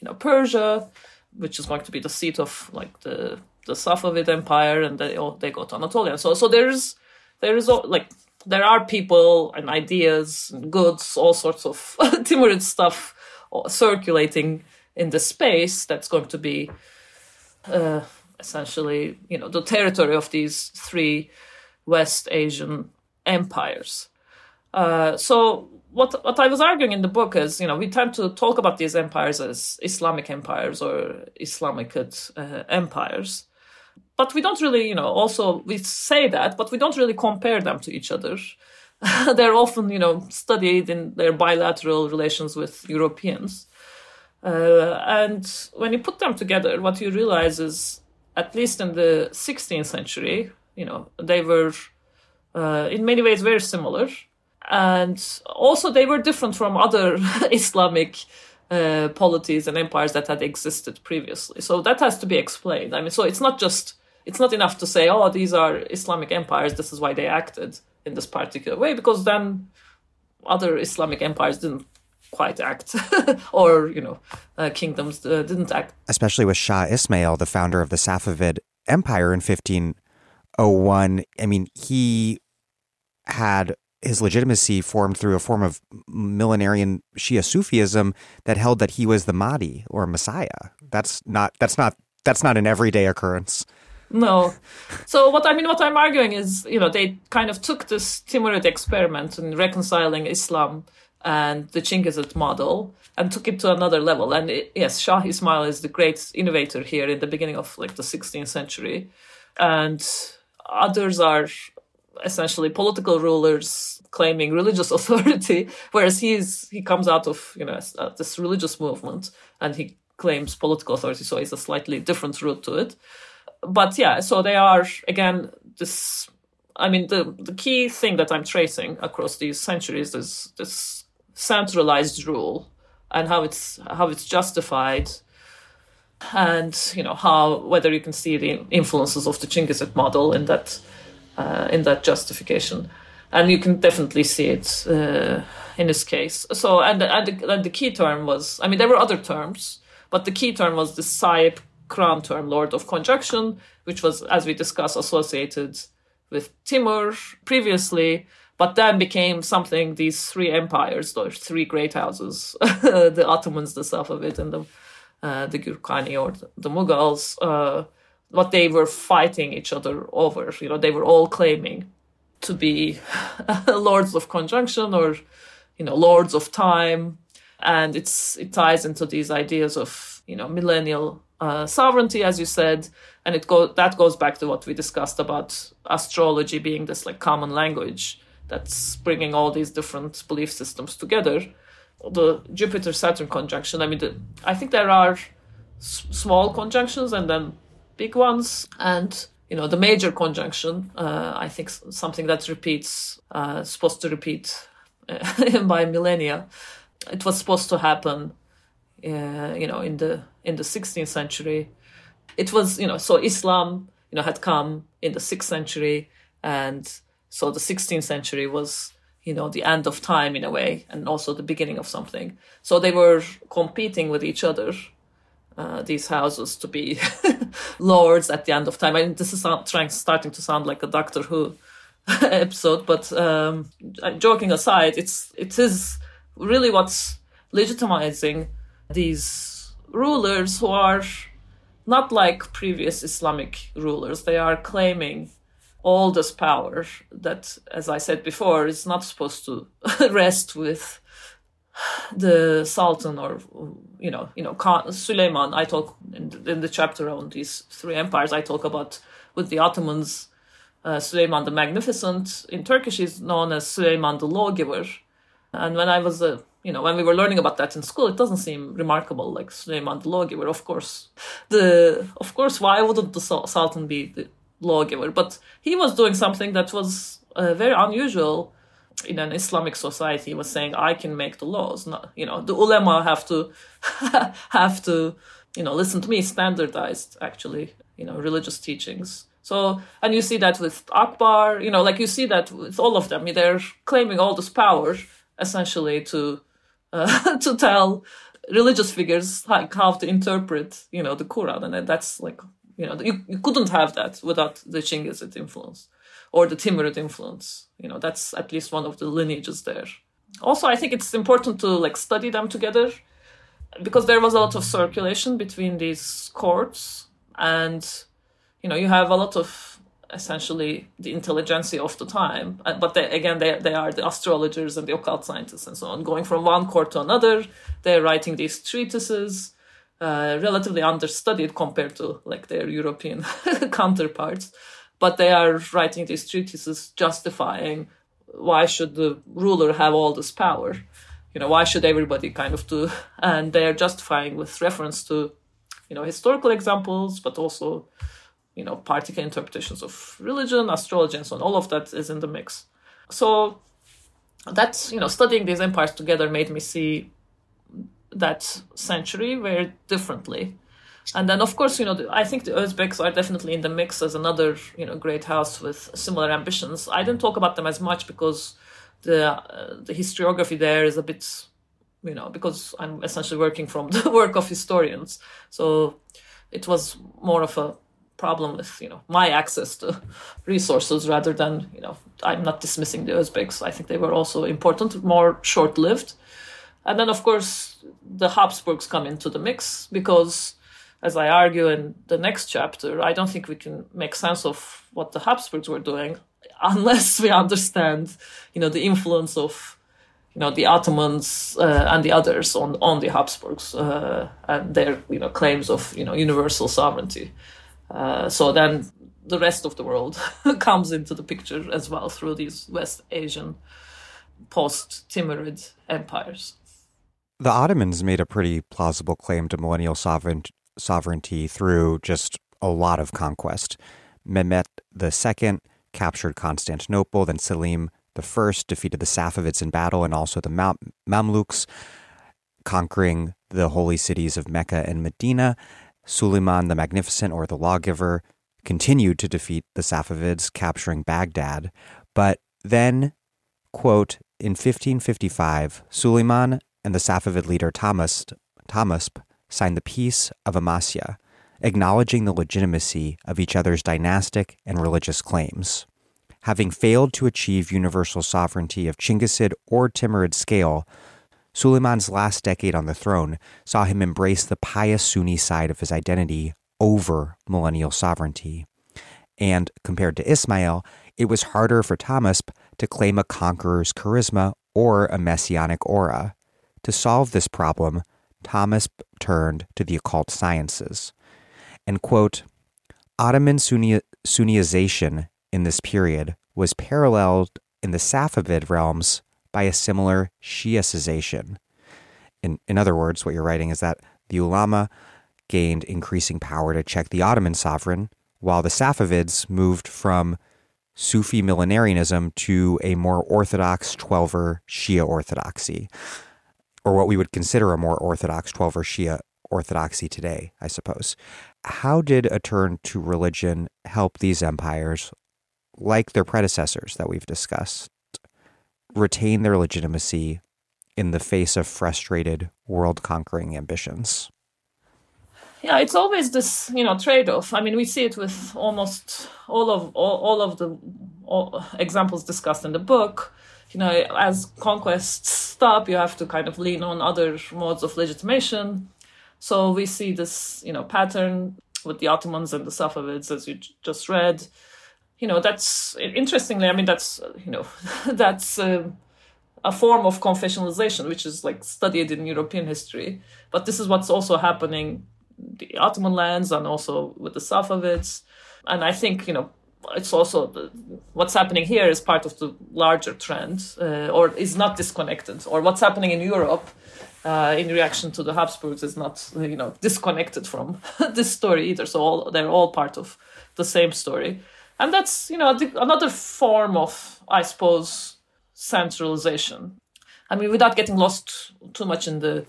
you know persia which is going to be the seat of like the the Safavid Empire, and they they go to Anatolia. So so there's there is like there are people and ideas and goods, all sorts of Timurid stuff circulating in the space that's going to be uh, essentially you know the territory of these three West Asian empires. Uh, so what what I was arguing in the book is, you know, we tend to talk about these empires as Islamic empires or Islamic uh, empires, but we don't really, you know, also we say that, but we don't really compare them to each other. They're often, you know, studied in their bilateral relations with Europeans, uh, and when you put them together, what you realize is, at least in the 16th century, you know, they were uh, in many ways very similar and also they were different from other Islamic uh, polities and empires that had existed previously. So that has to be explained. I mean, so it's not just it's not enough to say, oh, these are Islamic empires. This is why they acted in this particular way, because then other Islamic empires didn't quite act, or you know, uh, kingdoms uh, didn't act. Especially with Shah Ismail, the founder of the Safavid Empire in 1501. I mean, he had his legitimacy formed through a form of millenarian Shia Sufism that held that he was the Mahdi or Messiah. That's not that's not that's not an everyday occurrence. No. So what I mean what I'm arguing is, you know, they kind of took this Timurid experiment in reconciling Islam and the Chinggisid model and took it to another level. And it, yes, Shah Ismail is the great innovator here in the beginning of like the 16th century. And others are essentially political rulers claiming religious authority, whereas he's he comes out of you know uh, this religious movement and he claims political authority, so it's a slightly different route to it. But yeah, so they are again this. I mean, the the key thing that I'm tracing across these centuries is this centralized rule and how it's how it's justified and you know how whether you can see the influences of the Chinggisid model in that uh, in that justification, and you can definitely see it uh, in this case. So, and and the, and the, key term was, I mean, there were other terms, but the key term was the Sahib Kiran term, Lord of Conjunction, which was, as we discussed, associated with Timur previously, but then became something these three empires, those three great houses, the Ottomans, the Safavid, and the uh, the Gurkhani or the, the Mughals. Uh, what they were fighting each other over. You know, they were all claiming to be lords of conjunction or, you know, lords of time, and it's it ties into these ideas of you know millennial uh, sovereignty, as you said, and it go that goes back to what we discussed about astrology being this like common language that's bringing all these different belief systems together. The Jupiter Saturn conjunction. I mean, the, I think there are s- small conjunctions and then big ones. And, you know, the major conjunction, uh, I think something that repeats, uh, supposed to repeat uh, by millennia. It was supposed to happen, uh, you know, in the in the 16th century. It was, you know, so Islam, you know, had come in the 6th century, and so the 16th century was you know the end of time in a way and also the beginning of something so they were competing with each other uh, these houses to be lords at the end of time. I mean, this is trying, starting to sound like a Doctor Who episode, but um, joking aside, it's it is really what's legitimizing these rulers who are not like previous Islamic rulers. They are claiming all this power that, as I said before, is not supposed to rest with the Sultan or you know you know Suleiman. I talk in, in the chapter on these three empires. I talk about with the Ottomans, uh, Suleiman the Magnificent. In Turkish, is known as Suleiman the Lawgiver. And when I was a you know when we were learning about that in school, it doesn't seem remarkable. Like Suleiman the Lawgiver, of course. The of course, why wouldn't the Sultan be the lawgiver? But he was doing something that was uh, very unusual in an Islamic society was saying I can make the laws. Not you know the ulema have to have to you know listen to me. Standardized actually you know religious teachings. So and you see that with Akbar. You know like you see that with all of them. They're claiming all this power essentially to uh, to tell religious figures like how to interpret you know the Quran, and that's like you know you, you couldn't have that without the Chinggisid influence or the Timurid influence. You know, that's at least one of the lineages there. Also, I think it's important to like study them together because there was a lot of circulation between these courts and you know you have a lot of essentially the intelligentsia of the time. Uh, but they, again, they, they are the astrologers and the occult scientists and so on. Going from one court to another, they're writing these treatises, uh, relatively understudied compared to like their European counterparts. But they are writing these treatises justifying why should the ruler have all this power? You know, why should everybody kind of do? And they are justifying with reference to, you know, historical examples, but also you know, particular interpretations of religion, astrology, and so on. All of that is in the mix. So that's, you know, studying these empires together made me see that century very differently. And then, of course, you know, I think the Uzbeks are definitely in the mix as another, you know, great house with similar ambitions. I didn't talk about them as much because the uh, the historiography there is a bit, you know, because I'm essentially working from the work of historians. So it was more of a problem with you know my access to resources rather than you know I'm not dismissing the Uzbeks. I think they were also important, more short-lived, and then of course the Habsburgs come into the mix because, as I argue in the next chapter, I don't think we can make sense of what the Habsburgs were doing unless we understand you know the influence of you know the Ottomans uh, and the others on on the Habsburgs uh, and their you know claims of you know universal sovereignty. Uh, so then the rest of the world comes into the picture as well through these West Asian post Timurid empires. The Ottomans made a pretty plausible claim to millennial sovereign- sovereignty through just a lot of conquest. Mehmet II captured Constantinople, then Selim I defeated the Safavids in battle and also the Mamluks, conquering the holy cities of Mecca and Medina. Suleiman the Magnificent or the Lawgiver continued to defeat the Safavids, capturing Baghdad. But then, quote, in 1555, Suleiman and the Safavid leader Thomas, Tahmasp signed the Peace of Amasya, acknowledging the legitimacy of each other's dynastic and religious claims. Having failed to achieve universal sovereignty of Chinggisid or Timurid scale, Suleiman's last decade on the throne saw him embrace the pious Sunni side of his identity over millennial sovereignty. And compared to Ismail, it was harder for Tahmasp to claim a conqueror's charisma or a messianic aura. To solve this problem, Tahmasp turned to the occult sciences. And quote, Ottoman Sunni- Sunniization in this period was paralleled in the Safavid realms by a similar Shiaization. In, in other words, what you're writing is that the ulama gained increasing power to check the Ottoman sovereign, while the Safavids moved from Sufi millenarianism to a more orthodox Twelver Shia orthodoxy, or what we would consider a more orthodox Twelver Shia orthodoxy today, I suppose. How did a turn to religion help these empires, like their predecessors that we've discussed, retain their legitimacy in the face of frustrated world conquering ambitions? Yeah, it's always this, you know, trade-off. I mean, we see it with almost all of all, all of the all examples discussed in the book. You know, as conquests stop, you have to kind of lean on other modes of legitimation. So we see this, you know, pattern with the Ottomans and the Safavids, as you just read. You know that's interestingly i mean that's you know that's uh, a form of confessionalization which is like studied in european history. But this is what's also happening the ottoman lands and also with the safavids. And i think you know it's also what's happening here is part of the larger trend uh, or is not disconnected or what's happening in europe uh, in reaction to the habsburgs is not you know disconnected from this story either. So all, they're all part of the same story. And that's you know another form of i suppose centralization. I mean without getting lost too much in the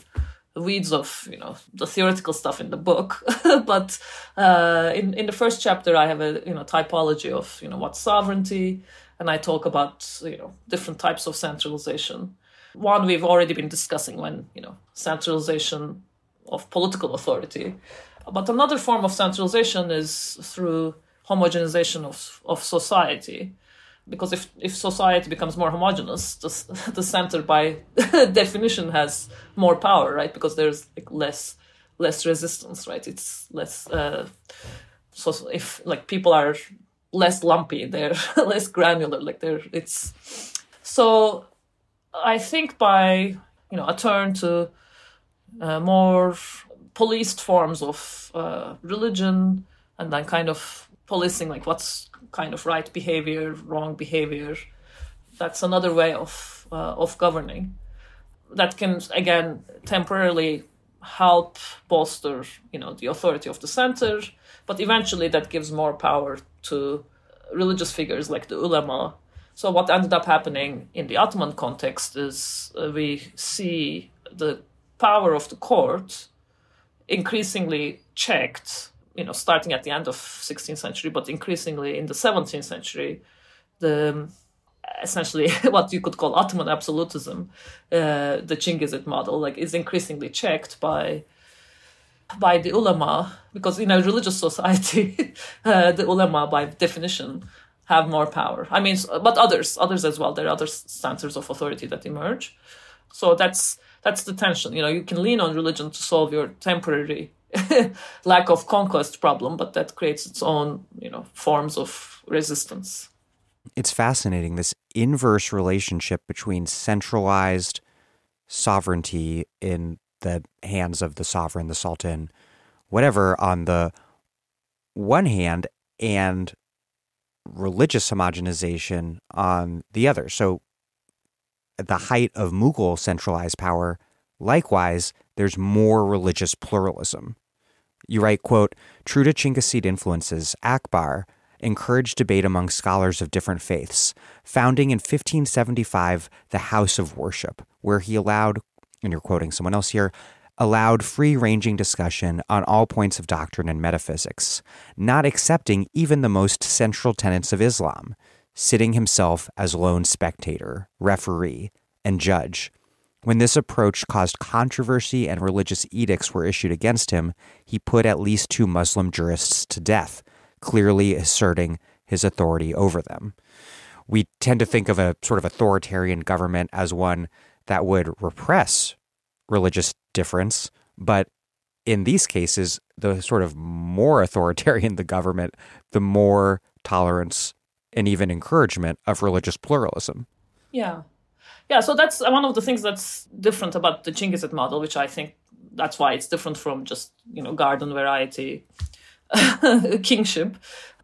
weeds of you know the theoretical stuff in the book. But uh, in in the first chapter i have a you know typology of you know what sovereignty and i talk about you know different types of centralization. One we've already been discussing when you know centralization of political authority. But another form of centralization is through homogenization of, of society because if, if society becomes more homogenous, the, the center by definition has more power right because there's like less less resistance right it's less uh, so if like people are less lumpy, they're less granular. Like they're it's so. I think by you know a turn to uh, more policed forms of uh, religion and then kind of policing like what's kind of right behavior, wrong behavior. That's another way of uh, of governing that can again temporarily help bolster you know the authority of the center but eventually that gives more power to religious figures like the ulama so what ended up happening in the ottoman context is uh, we see the power of the court increasingly checked you know starting at the end of 16th century but increasingly in the 17th century the essentially what you could call Ottoman absolutism, uh, the Chinggisid model, like is increasingly checked by by the ulama because in a religious society, uh, the ulama by definition have more power. I mean, but others, others as well. There are other centers of authority that emerge. So that's that's the tension. You know, you can lean on religion to solve your temporary lack of conquest problem, but that creates its own, you know, forms of resistance it's fascinating this inverse relationship between centralized sovereignty in the hands of the sovereign, the sultan, whatever, on the one hand, and religious homogenization on the other. So, at the height of Mughal centralized power, likewise, there's more religious pluralism. You write, quote, true to Chinggisid influences, Akbar encouraged debate among scholars of different faiths, founding in 1575 the House of Worship, where he allowed, and you're quoting someone else here, allowed free ranging discussion on all points of doctrine and metaphysics, not accepting even the most central tenets of Islam, sitting himself as lone spectator, referee, and judge. When this approach caused controversy and religious edicts were issued against him, he put at least two Muslim jurists to death, clearly asserting his authority over them. We tend to think of a sort of authoritarian government as one that would repress religious difference, but in these cases, the sort of more authoritarian the government, the more tolerance and even encouragement of religious pluralism. Yeah. Yeah, so that's one of the things that's different about the Chinggisid model, which I think that's why it's different from just, you know, garden variety kingship.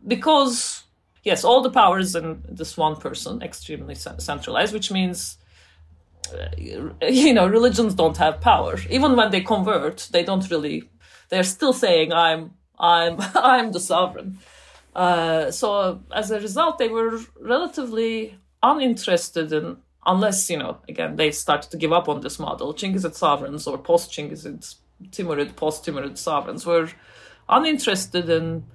Because yes all the powers in this one person extremely centralized which means uh, you know religions don't have power. Even when they convert they don't really they're still saying i'm i'm i'm the sovereign. Uh, so as a result they were relatively uninterested in unless you know again they started to give up on this model Chinggisid sovereigns or post Chinggisid Timurid post Timurid sovereigns were uninterested in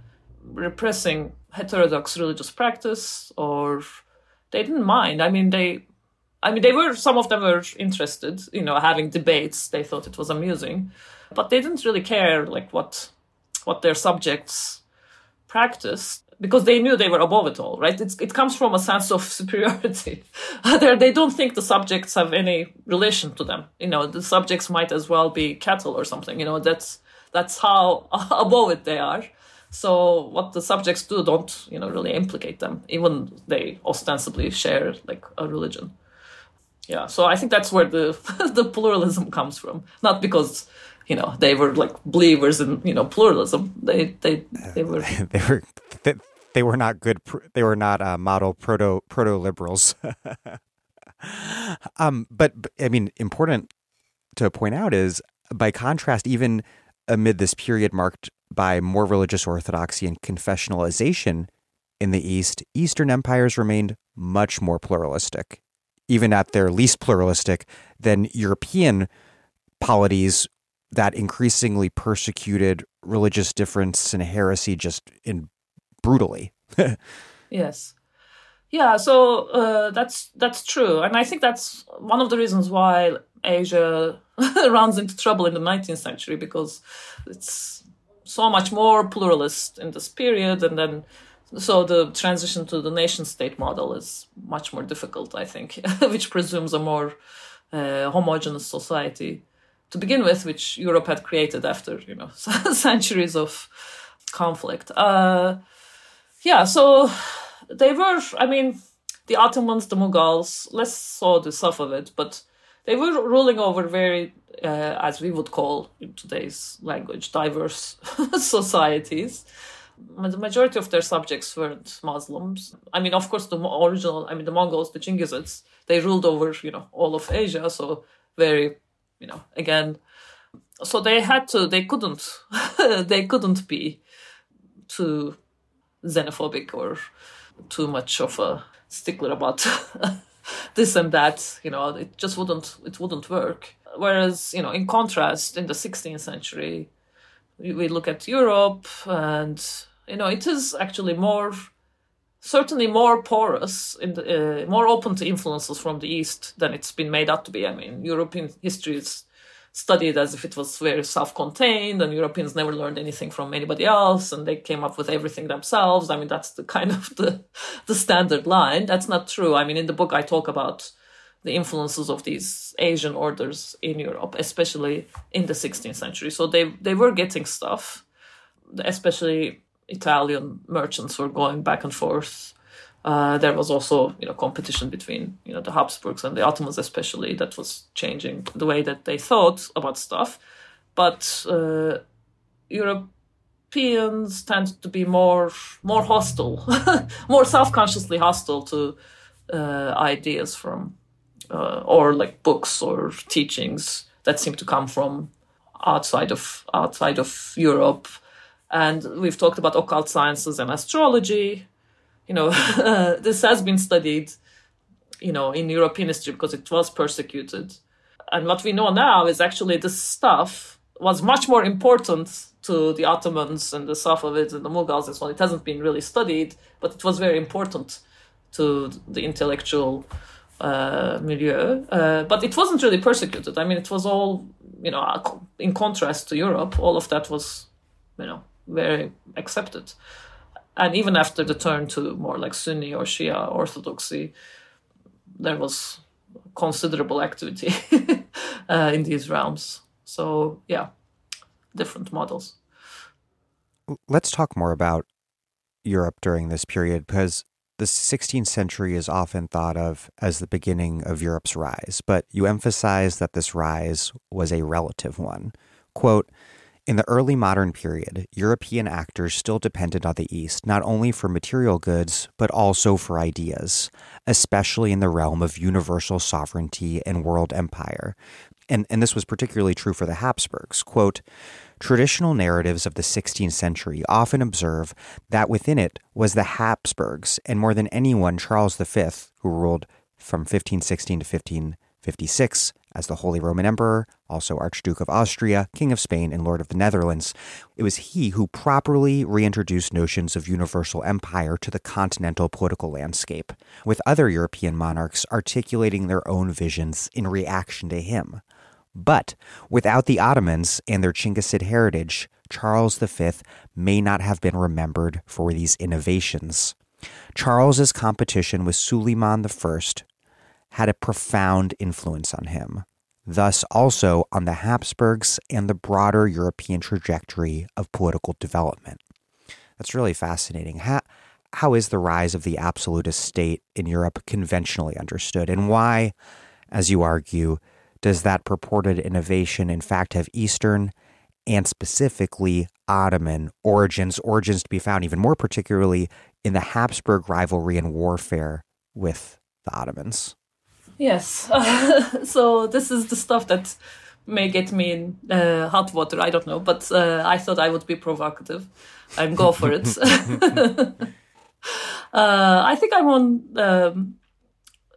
repressing heterodox religious practice or they didn't mind. I mean, they, I mean, they were, some of them were interested, you know, having debates. They thought it was amusing, but they didn't really care like what, what their subjects practiced because they knew they were above it all, right? It's, it comes from a sense of superiority. they don't think the subjects have any relation to them. You know, the subjects might as well be cattle or something. You know, that's that's how above it they are. So what the subjects do don't, you know, really implicate them, even they ostensibly share like a religion. Yeah, so I think that's where the the pluralism comes from. Not because you know they were like believers in you know pluralism. They they they uh, were they were they, they were not good. They were not uh, model proto proto liberals. um, but, but I mean, important to point out is by contrast, even amid this period marked by more religious orthodoxy and confessionalization in the East, Eastern empires remained much more pluralistic, even at their least pluralistic than European polities that increasingly persecuted religious difference and heresy just in brutally. yes. Yeah, so uh, that's that's true, and I think that's one of the reasons why Asia runs into trouble in the 19th century because it's so much more pluralist in this period, and then so the transition to the nation state model is much more difficult, I think, which presumes a more uh, homogeneous society to begin with, which Europe had created after you know centuries of conflict. Uh, yeah, so they were. I mean, the Ottomans, the Mughals, less so the Safavids, but they were ruling over very, uh, as we would call in today's language, diverse societies. The majority of their subjects weren't Muslims. I mean, of course, the original, I mean, the Mongols, the Chinggisids, they ruled over, you know, all of Asia. So very, you know, again, so they had to, they couldn't, they couldn't be too xenophobic or too much of a stickler about this and that. You know, it just wouldn't, it wouldn't work. Whereas, you know, in contrast, in the 16th century, we look at Europe and you know, it is actually more, certainly more porous, uh, more open to influences from the East than it's been made out to be. I mean, European history is studied as if it was very self-contained and Europeans never learned anything from anybody else and they came up with everything themselves. I mean, that's the kind of the, the standard line. That's not true. I mean, in the book, I talk about the influences of these Asian orders in Europe, especially in the 16th century. So they, they were getting stuff, especially Italian merchants were going back and forth. Uh, there was also, you know, competition between, you know, the Habsburgs and the Ottomans, especially, that was changing the way that they thought about stuff. But uh, Europeans tend to be more more hostile, more self-consciously hostile to uh, ideas from, uh, or like books or teachings that seem to come from outside of outside of Europe and we've talked about occult sciences and astrology. You know, this has been studied, you know, in European history because it was persecuted. And what we know now is actually this stuff was much more important to the Ottomans and the Safavids and the Mughals and so on. It hasn't been really studied, but it was very important to the intellectual uh, milieu. Uh, but it wasn't really persecuted. I mean, it was all, you know, in contrast to Europe, all of that was, you know, very accepted. And even after the turn to more like Sunni or Shia orthodoxy, there was considerable activity uh, in these realms. So, yeah, different models. Let's talk more about Europe during this period because the 16th century is often thought of as the beginning of Europe's rise, but you emphasize that this rise was a relative one. Quote, in the early modern period, European actors still depended on the East not only for material goods, but also for ideas, especially in the realm of universal sovereignty and world empire. And, and this was particularly true for the Habsburgs. Quote, Traditional narratives of the 16th century often observe that within it was the Habsburgs, and more than anyone, Charles V, who ruled from 1516 to 1556, as the Holy Roman Emperor, also Archduke of Austria, King of Spain, and Lord of the Netherlands. It was he who properly reintroduced notions of universal empire to the continental political landscape, with other European monarchs articulating their own visions in reaction to him. But without the Ottomans and their Chinggisid heritage, Charles V may not have been remembered for these innovations. Charles's competition with Suleiman I had a profound influence on him, thus, also on the Habsburgs and the broader European trajectory of political development. That's really fascinating. How, how is the rise of the absolutist state in Europe conventionally understood, and why, as you argue, does that purported innovation in fact have Eastern and specifically Ottoman origins, origins to be found even more particularly in the Habsburg rivalry and warfare with the Ottomans? Yes. so this is the stuff that may get me in uh, hot water. I don't know, but uh, I thought I would be provocative and go for it. uh, I think I'm on um,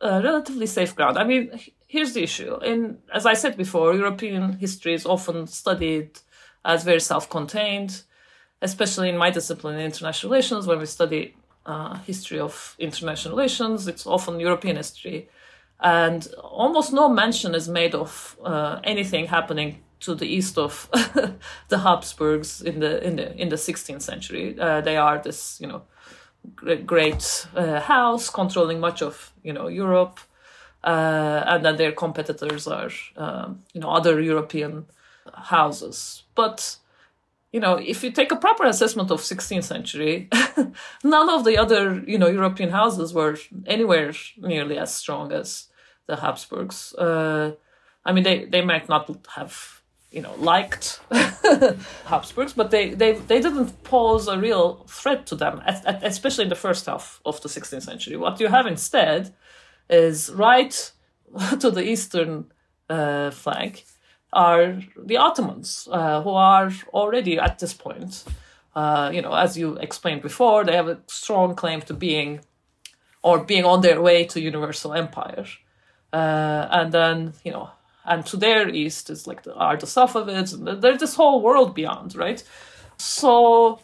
relatively safe ground. I mean, here's the issue. In as I said before, European history is often studied as very self-contained, especially in my discipline, international relations, when we study uh, history of international relations. It's often European history and almost no mention is made of uh, anything happening to the east of the Habsburgs in the in the in the 16th century. Uh, they are this you know great uh, house controlling much of you know Europe, uh, and then their competitors are um, you know other European houses. But you know, if you take a proper assessment of 16th century, none of the other, you know, European houses were anywhere nearly as strong as the Habsburgs. Uh, I mean, they, they might not have, you know, liked Habsburgs, but they, they, they didn't pose a real threat to them, especially in the first half of the 16th century. What you have instead is right to the eastern uh, flank are the Ottomans, uh, who are already at this point, uh, you know, as you explained before, they have a strong claim to being or being on their way to universal empire. Uh, and then, you know, and to their east is like the, are the Safavids, and there's this whole world beyond, right? So,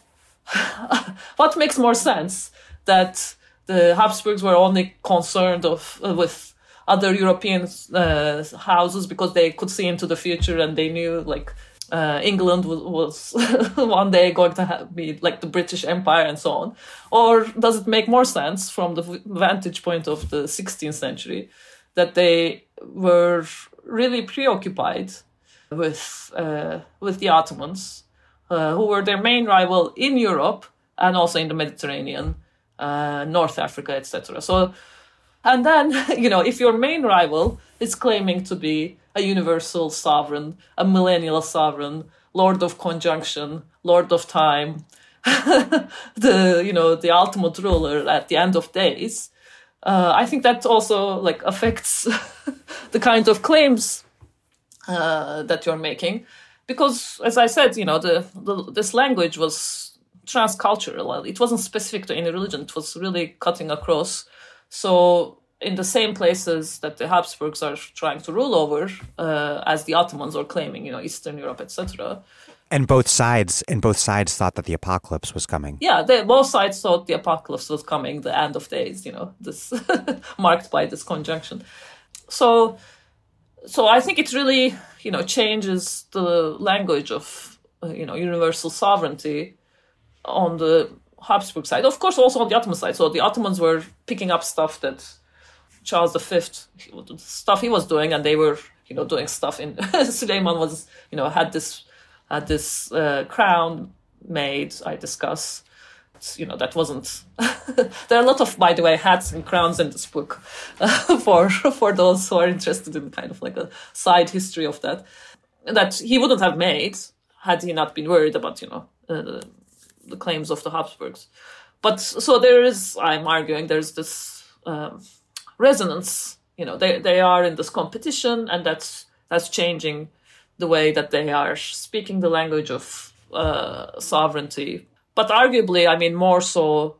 what makes more sense that the Habsburgs were only concerned of uh, with other European uh, houses because they could see into the future and they knew like uh, England was, was one day going to have, be like the British Empire and so on? Or does it make more sense from the vantage point of the 16th century that they were really preoccupied with uh, with the Ottomans, uh, who were their main rival in Europe and also in the Mediterranean, uh, North Africa, etc. So and then, you know, if your main rival is claiming to be a universal sovereign, a millennial sovereign, lord of conjunction, lord of time, the you know the ultimate ruler at the end of days, uh, I think that also like affects the kind of claims uh, that you're making, because as I said, you know the, the this language was transcultural. It wasn't specific to any religion. It was really cutting across so in the same places that the Habsburgs are trying to rule over, uh, as the Ottomans are claiming, you know, Eastern Europe, etc. And both sides, and both sides thought that the apocalypse was coming. Yeah, both sides thought the apocalypse was coming, the end of days. You know, this marked by this conjunction. So, so I think it really, you know, changes the language of, uh, you know, universal sovereignty on the Habsburg side. Of course, also on the Ottoman side. So the Ottomans were picking up stuff that Charles V, stuff he was doing, and they were, you know, doing stuff in. Suleiman was, you know, had this had this uh, crown made. I discuss. You know that wasn't. there are a lot of, by the way, hats and crowns in this book uh, for for those who are interested in kind of like a side history of that. That he wouldn't have made had he not been worried about, you know, uh, the claims of the Habsburgs. But so there is, I'm arguing, there's this um, resonance. You know, they they are in this competition, and that's that's changing the way that they are speaking the language of uh, sovereignty. But arguably, I mean, more so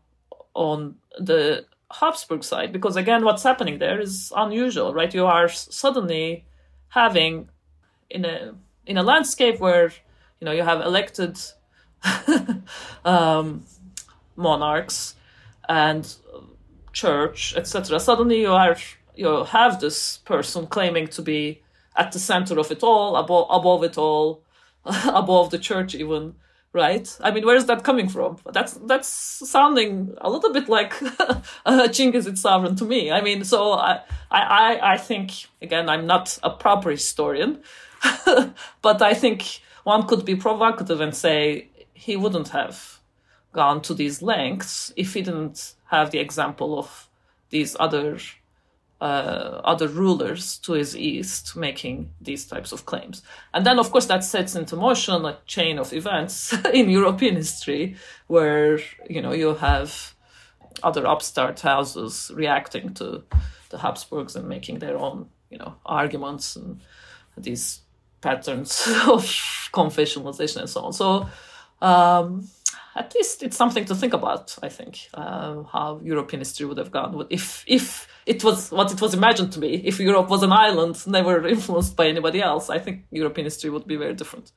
on the Habsburg side, because again, what's happening there is unusual, right? You are suddenly having in a in a landscape where you know you have elected um, monarchs and church, etc. Suddenly you are you have this person claiming to be at the center of it all, above above it all, above the church even, right? I mean, where is that coming from? That's that's sounding a little bit like Chinggisid sovereign to me. I mean, so I I I think again I'm not a proper historian, but I think one could be provocative and say he wouldn't have gone to these lengths if he didn't have the example of these other uh, other rulers to his east making these types of claims. And then, of course, that sets into motion a chain of events in European history where, you know, you have other upstart houses reacting to the Habsburgs and making their own, you know, arguments and these patterns of confessionalization and so on. So, um, at least it's something to think about. I think uh, how European history would have gone if if it was what it was imagined to be. If Europe was an island, never influenced by anybody else, I think European history would be very different.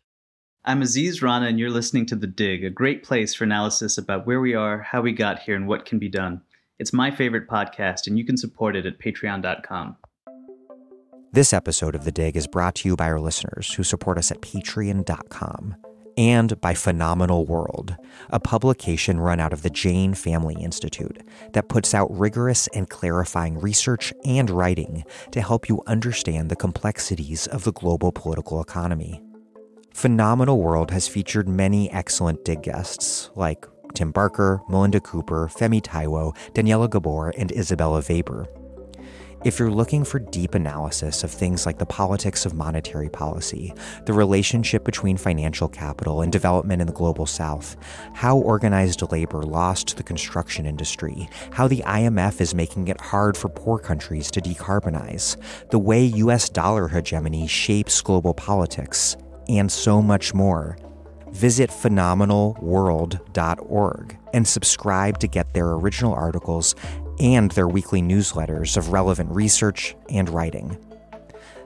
I'm Aziz Rana, and you're listening to The Dig, a great place for analysis about where we are, how we got here, and what can be done. It's my favorite podcast, and you can support it at patreon.com. This episode of The Dig is brought to you by our listeners who support us at patreon.com and by Phenomenal World, a publication run out of the Jain Family Institute that puts out rigorous and clarifying research and writing to help you understand the complexities of the global political economy. Phenomenal World has featured many excellent dig guests like Tim Barker, Melinda Cooper, Femi Taiwo, Daniela Gabor, and Isabella Weber. If you're looking for deep analysis of things like the politics of monetary policy, the relationship between financial capital and development in the global south, how organized labor lost the construction industry, how the IMF is making it hard for poor countries to decarbonize, the way US dollar hegemony shapes global politics, and so much more, visit phenomenalworld.org and subscribe to get their original articles and their weekly newsletters of relevant research and writing.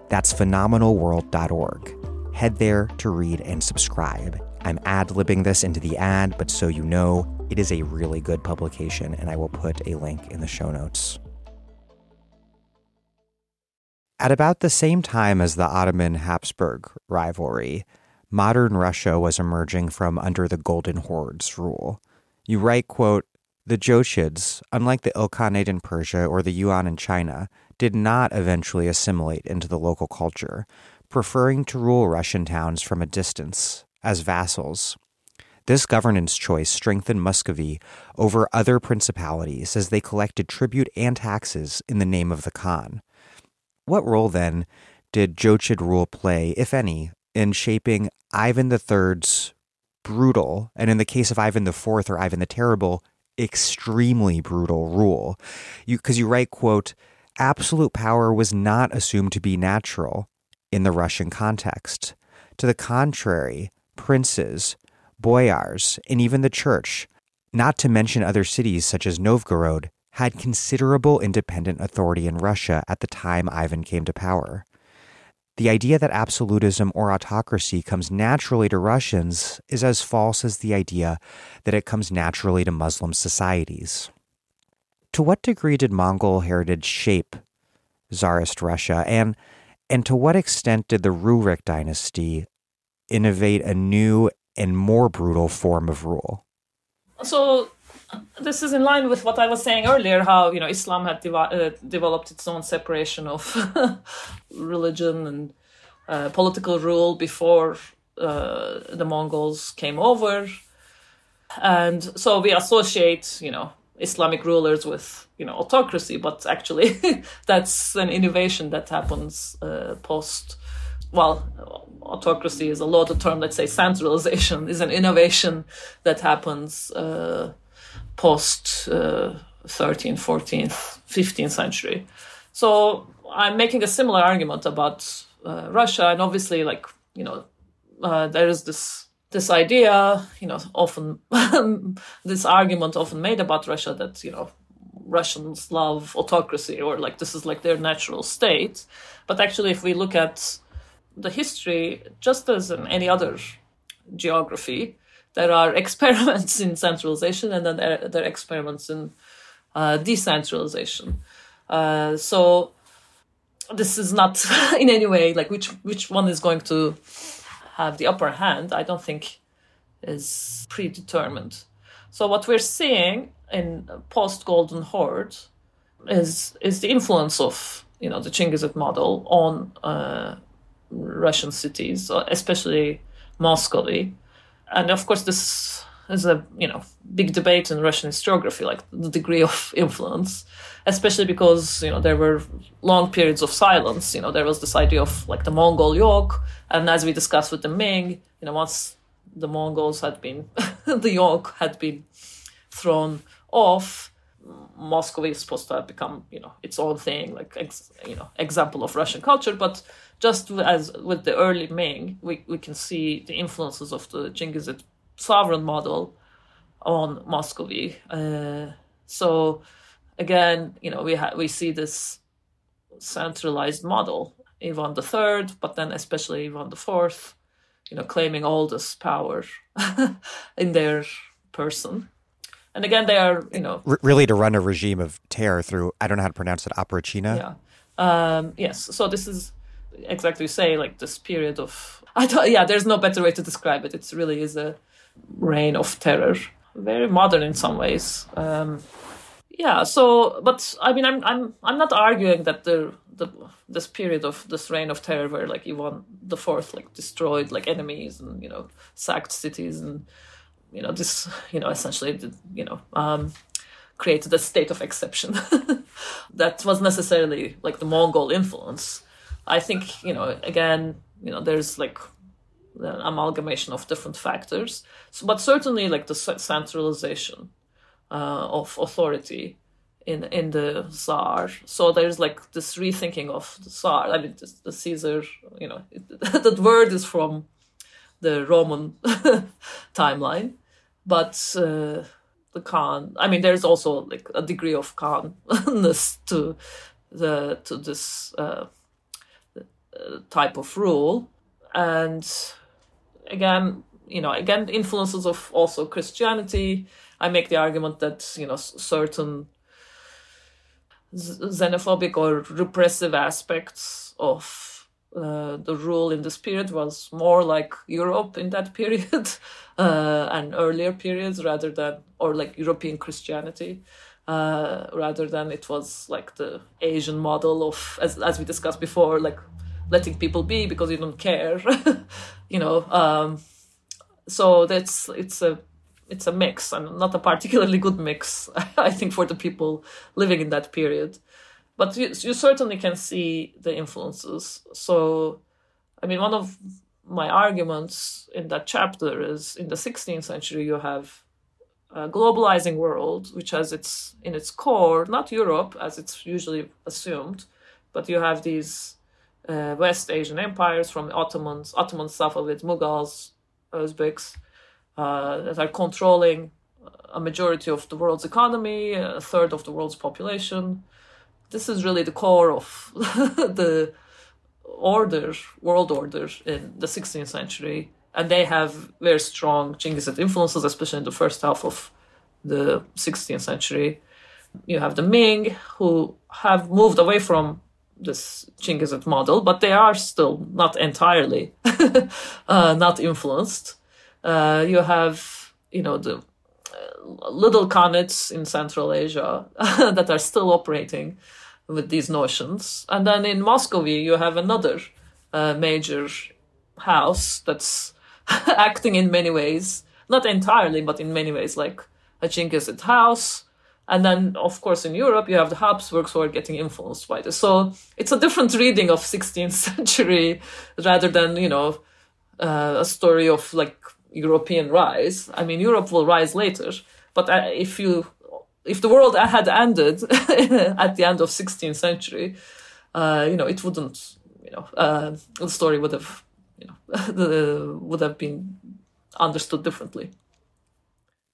That's phenomenalworld.org. Head there to read and subscribe. I'm ad libbing this into the ad, but so you know, it is a really good publication, and I will put a link in the show notes. At about the same time as the Ottoman Habsburg rivalry, modern Russia was emerging from under the Golden Horde's rule. You write, quote, the Jochids, unlike the Ilkhanate in Persia or the Yuan in China, did not eventually assimilate into the local culture, preferring to rule Russian towns from a distance, as vassals. This governance choice strengthened Muscovy over other principalities as they collected tribute and taxes in the name of the Khan. What role, then, did Jochid rule play, if any, in shaping Ivan III's brutal, and in the case of Ivan IV or Ivan the Terrible, extremely brutal rule. You because you write, quote, absolute power was not assumed to be natural in the Russian context. To the contrary, princes, boyars, and even the church, not to mention other cities such as Novgorod, had considerable independent authority in Russia at the time Ivan came to power. The idea that absolutism or autocracy comes naturally to Russians is as false as the idea that it comes naturally to Muslim societies. To what degree did Mongol heritage shape Tsarist Russia, and, and to what extent did the Rurik dynasty innovate a new and more brutal form of rule? So, this is in line with what I was saying earlier how you know Islam had uh, developed its own separation of religion and uh, political rule before uh, the Mongols came over, and so we associate you know Islamic rulers with you know autocracy, but actually that's an innovation that happens uh, post. Well, autocracy is a lot of term. Let's say centralization is an innovation that happens uh, post uh, 13th, 14th, 15th century. So I'm making a similar argument about uh, Russia, and obviously, like you know, uh, there is this this idea, you know, often this argument often made about Russia that you know Russians love autocracy or like this is like their natural state. But actually, if we look at the history, just as in any other geography, there are experiments in centralization and then there, there are experiments in uh, decentralization. Uh, so this is not in any way like which which one is going to have the upper hand. I don't think is predetermined. So what we're seeing in post Golden Horde is is the influence of you know the Chinggisid model on uh, Russian cities, especially Muscovy and of course this is a you know big debate in Russian historiography, like the degree of influence, especially because you know there were long periods of silence. You know there was this idea of like the Mongol yoke, and as we discussed with the Ming, you know once the Mongols had been the yoke had been thrown off, Moscow is supposed to have become you know its own thing, like ex, you know example of Russian culture, but just as with the early Ming, we, we can see the influences of the Chinggisid sovereign model on Muscovy. Uh, so again, you know, we ha- we see this centralized model, Ivan the Third, but then especially Ivan the Fourth, you know, claiming all this power in their person. And again, they are, you know, R- really to run a regime of terror through. I don't know how to pronounce it. Oprichnina. Yeah. Um, yes. So this is exactly say like this period of I thought yeah there's no better way to describe it it really is a reign of terror very modern in some ways um, Yeah. So, but I mean, I'm I'm I'm not arguing that the the this period of this reign of terror where like Ivan the Fourth like destroyed like enemies and you know sacked cities and you know this you know essentially you know um, created a state of exception that was necessarily like the Mongol influence. I think you know again you know there's like an amalgamation of different factors, so, but certainly like the centralization uh, of authority in in the Tsar. So there's like this rethinking of the Tsar. I mean, the, the Caesar. You know, that word is from the Roman timeline, but uh, the Khan. I mean, there's also like a degree of Khanness to the to this uh, type of rule, and again, you know, again, influences of also Christianity. I make the argument that you know certain xenophobic or repressive aspects of uh, the rule in this period was more like Europe in that period uh, and earlier periods rather than, or like European Christianity. Uh, rather than it was like the Asian model of, as, as we discussed before, like letting people be because you don't care, you know. Um, so that's it's a it's a mix and not a particularly good mix, I think, for the people living in that period. But you, you certainly can see the influences. So, I mean, one of my arguments in that chapter is in the 16th century, you have a globalizing world, which has its in its core not Europe as it's usually assumed, but you have these uh, West Asian empires from Ottomans, Ottomans, Safavids, Mughals, Uzbeks, uh, that are controlling a majority of the world's economy, a third of the world's population. This is really the core of the order, world order in the 16th century. And they have very strong Chinggisid influences, especially in the first half of the 16th century. You have the Ming, who have moved away from this Chinggisid model, but they are still not entirely uh, not influenced. Uh, you have, you know, the uh, little khanates in Central Asia that are still operating with these notions. And then in Muscovy, you have another uh, major house that's acting in many ways, not entirely, but in many ways, like a Chinggisid house. And then, of course, in Europe, you have the Habsburgs who are getting influenced by this. So it's a different reading of 16th century rather than, you know, uh, a story of like European rise. I mean, Europe will rise later, but uh, if you if the world had ended at the end of 16th century, uh, you know, it wouldn't, you know, uh, the story would have, you know, would have been understood differently.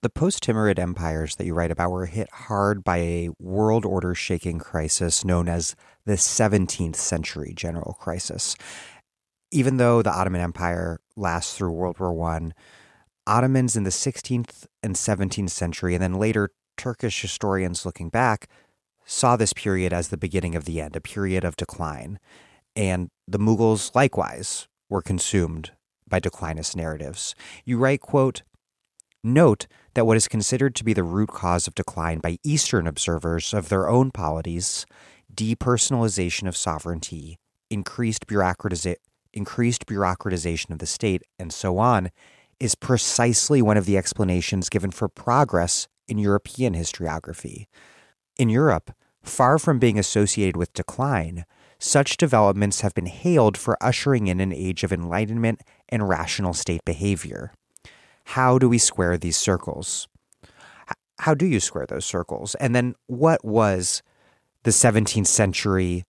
The post Timurid empires that you write about were hit hard by a world order shaking crisis known as the 17th century general crisis even though the Ottoman Empire lasts through World War One, Ottomans in the 16th and 17th century, and then later Turkish historians looking back, saw this period as the beginning of the end, a period of decline. And the Mughals likewise were consumed by declinist narratives. You write, quote, Note that what is considered to be the root cause of decline by Eastern observers of their own polities, depersonalization of sovereignty, increased bureaucratization increased bureaucratization of the state, and so on, is precisely one of the explanations given for progress in European historiography. In Europe, far from being associated with decline, such developments have been hailed for ushering in an age of enlightenment and rational state behavior. How do we square these circles? How do you square those circles? And then what was the 17th century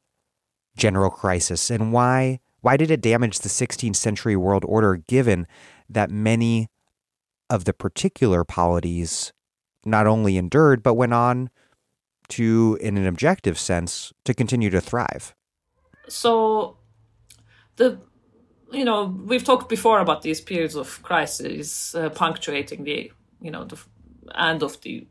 general crisis and why why did it damage the 16th century world order given that many of the particular polities not only endured, but went on to, in an objective sense, to continue to thrive? So, the you know we've talked before about these periods of crisis uh, punctuating the you know the end of the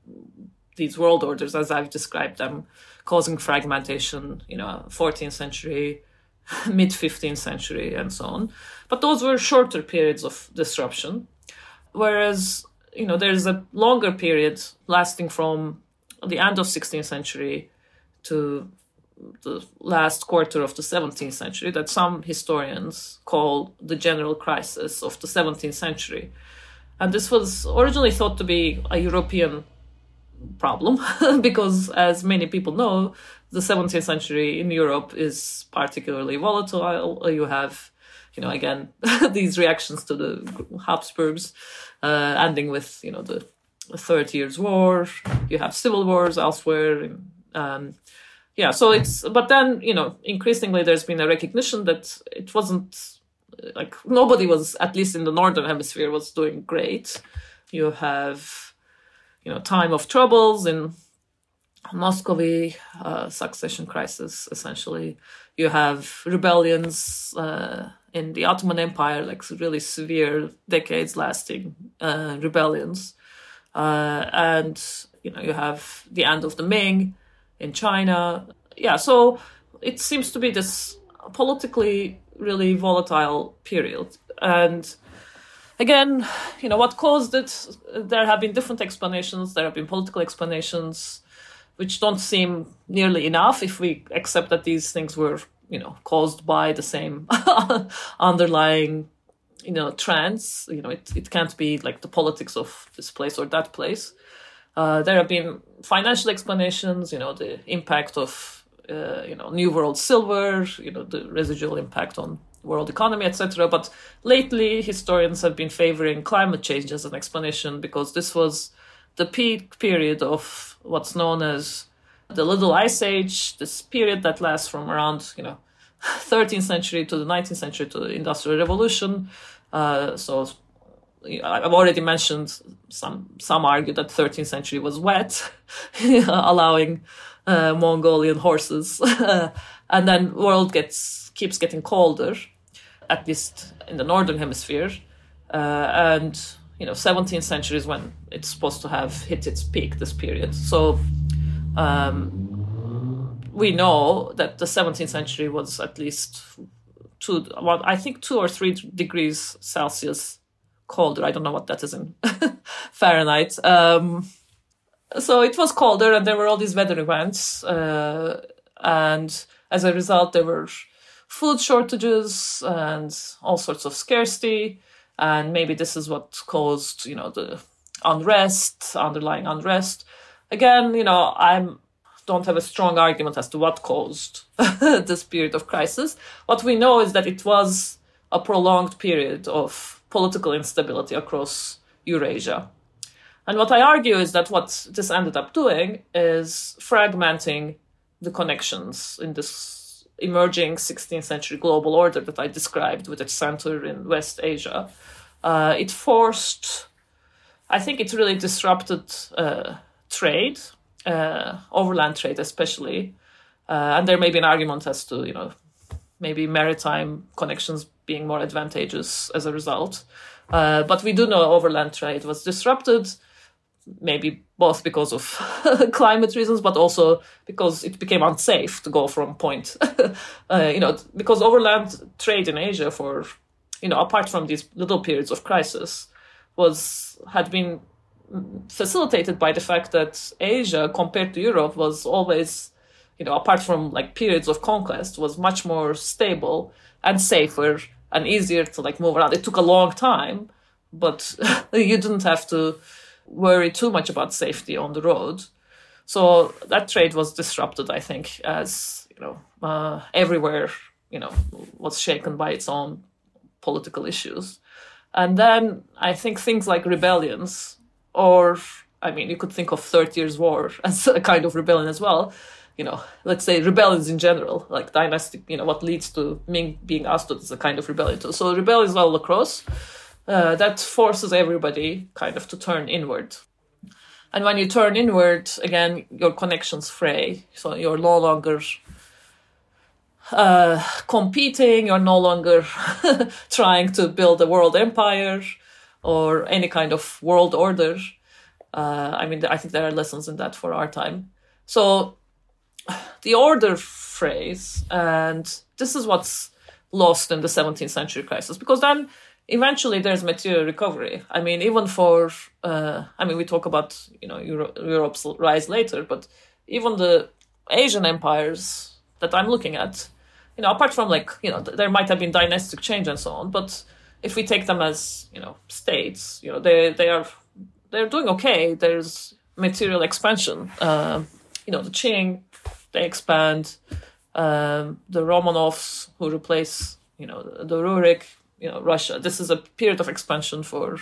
these world orders as I've described them, causing fragmentation. You know, 14th century mid 15th century and so on. But those were shorter periods of disruption. Whereas, you know, there's a longer period lasting from the end of 16th century to the last quarter of the 17th century that some historians call the general crisis of the 17th century. And this was originally thought to be a European problem because, as many people know, the 17th century in Europe is particularly volatile. You have, you know, again, these reactions to the Habsburgs, uh, ending with, you know, the Thirty Years' War. You have civil wars elsewhere. Um, yeah, so it's, but then, you know, increasingly there's been a recognition that it wasn't like nobody was, at least in the Northern Hemisphere, was doing great. You have, you know, time of troubles in Muscovy, uh, succession crisis, essentially. You have rebellions uh, in the Ottoman Empire, like really severe, decades lasting uh, rebellions. Uh, and, you know, you have the end of the Ming in China. Yeah, so it seems to be this politically really volatile period. And again, you know, what caused it, there have been different explanations, there have been political explanations, which don't seem nearly enough if we accept that these things were, you know, caused by the same underlying, you know, trends. You know, it, it can't be like the politics of this place or that place. Uh, there have been financial explanations, you know, the impact of, uh, you know, New World silver, you know, the residual impact on world economy, etc. But lately, historians have been favoring climate change as an explanation because this was the peak period of what's known as the Little Ice Age, this period that lasts from around, you know, 13th century to the 19th century to the Industrial Revolution. Uh, so I've already mentioned some some argue that 13th century was wet, allowing uh, Mongolian horses, and then world gets keeps getting colder, at least in the northern hemisphere, uh, and you know 17th century is when it's supposed to have hit its peak. This period, so. Um, we know that the 17th century was at least two, well, I think two or three degrees Celsius colder. I don't know what that is in Fahrenheit. Um, so it was colder, and there were all these weather events, uh, and as a result, there were food shortages and all sorts of scarcity. And maybe this is what caused, you know, the unrest, underlying unrest. Again, you know, I'm don't have a strong argument as to what caused this period of crisis. What we know is that it was a prolonged period of political instability across Eurasia. And what I argue is that what this ended up doing is fragmenting the connections in this emerging 16th century global order that I described with its center in West Asia. Uh, it forced, I think it really disrupted uh, trade, uh, overland trade especially. Uh, and there may be an argument as to, you know, maybe maritime connections being more advantageous as a result. Uh, but we do know overland trade was disrupted, maybe both because of climate reasons, but also because it became unsafe to go from point, uh, you know, because overland trade in Asia for, you know, apart from these little periods of crisis, was had been facilitated by the fact that Asia, compared to Europe, was always, you know, apart from like periods of conquest, was much more stable and safer and easier to like move around. It took a long time, but you didn't have to worry too much about safety on the road. So that trade was disrupted, I think, as you know, uh, everywhere, you know, was shaken by its own political issues. And then I think things like rebellions, or I mean, you could think of Thirty Years' War as a kind of rebellion as well, you know, let's say rebellions in general, like dynastic, you know, what leads to Ming being ousted is a kind of rebellion. Too. So rebellions all across. Uh, that forces everybody kind of to turn inward. And when you turn inward, again, your connections fray. So you're no longer uh, competing, you're no longer trying to build a world empire or any kind of world order. Uh, I mean, I think there are lessons in that for our time. So the order frays, and this is what's lost in the 17th century crisis, because then eventually there's material recovery. I mean, even for, uh, I mean, we talk about, you know, Euro- Europe's rise later, but even the Asian empires that I'm looking at, you know, apart from like, you know, there might have been dynastic change and so on, but if we take them as, you know, states, you know, they, they are, they're doing okay. There's material expansion. Uh, you know, the Qing, they expand. Um, the Romanovs who replace, you know, the, Rurik, you know, Russia. This is a period of expansion for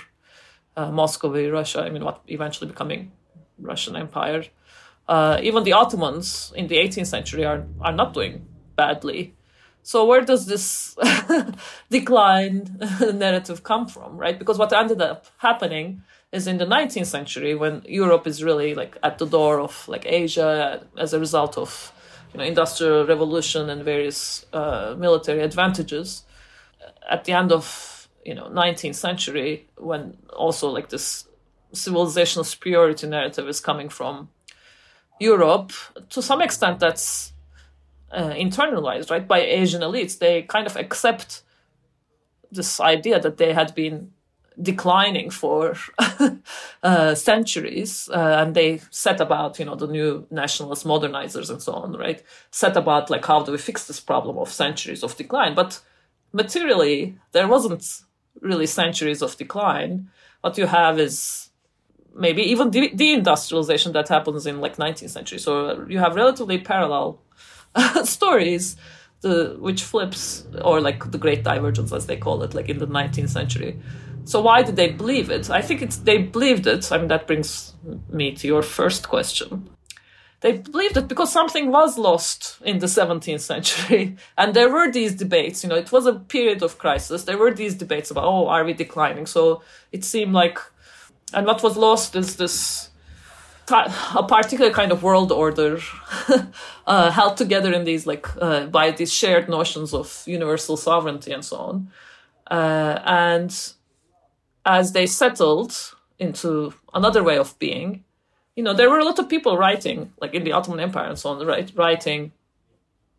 uh, Russia. I mean, what eventually becoming Russian Empire. Uh, even the Ottomans in the 18th century are are not doing badly. So where does this decline narrative come from, right? Because what ended up happening is in the 19th century when Europe is really like at the door of like Asia as a result of you know industrial revolution and various uh, military advantages. At the end of you know 19th century, when also like this civilizational superiority narrative is coming from Europe, to some extent that's uh, internalized right by Asian elites. They kind of accept this idea that they had been declining for uh, centuries, uh, and they set about, you know, the new nationalist modernizers and so on, right? Set about like how do we fix this problem of centuries of decline? But materially, there wasn't really centuries of decline. What you have is maybe even de- deindustrialization that happens in like 19th century. So you have relatively parallel stories. The, which flips, or like the Great Divergence, as they call it, like in the 19th century, so why did they believe it? I think it's they believed it. I mean, that brings me to your first question. They believed it because something was lost in the 17th century, and there were these debates. You know, it was a period of crisis. There were these debates about, oh, are we declining? So it seemed like, and what was lost is this a particular kind of world order uh, held together in these like uh, by these shared notions of universal sovereignty and so on uh, and as they settled into another way of being, you know, there were a lot of people writing, like in the Ottoman Empire and so on, right? Writing,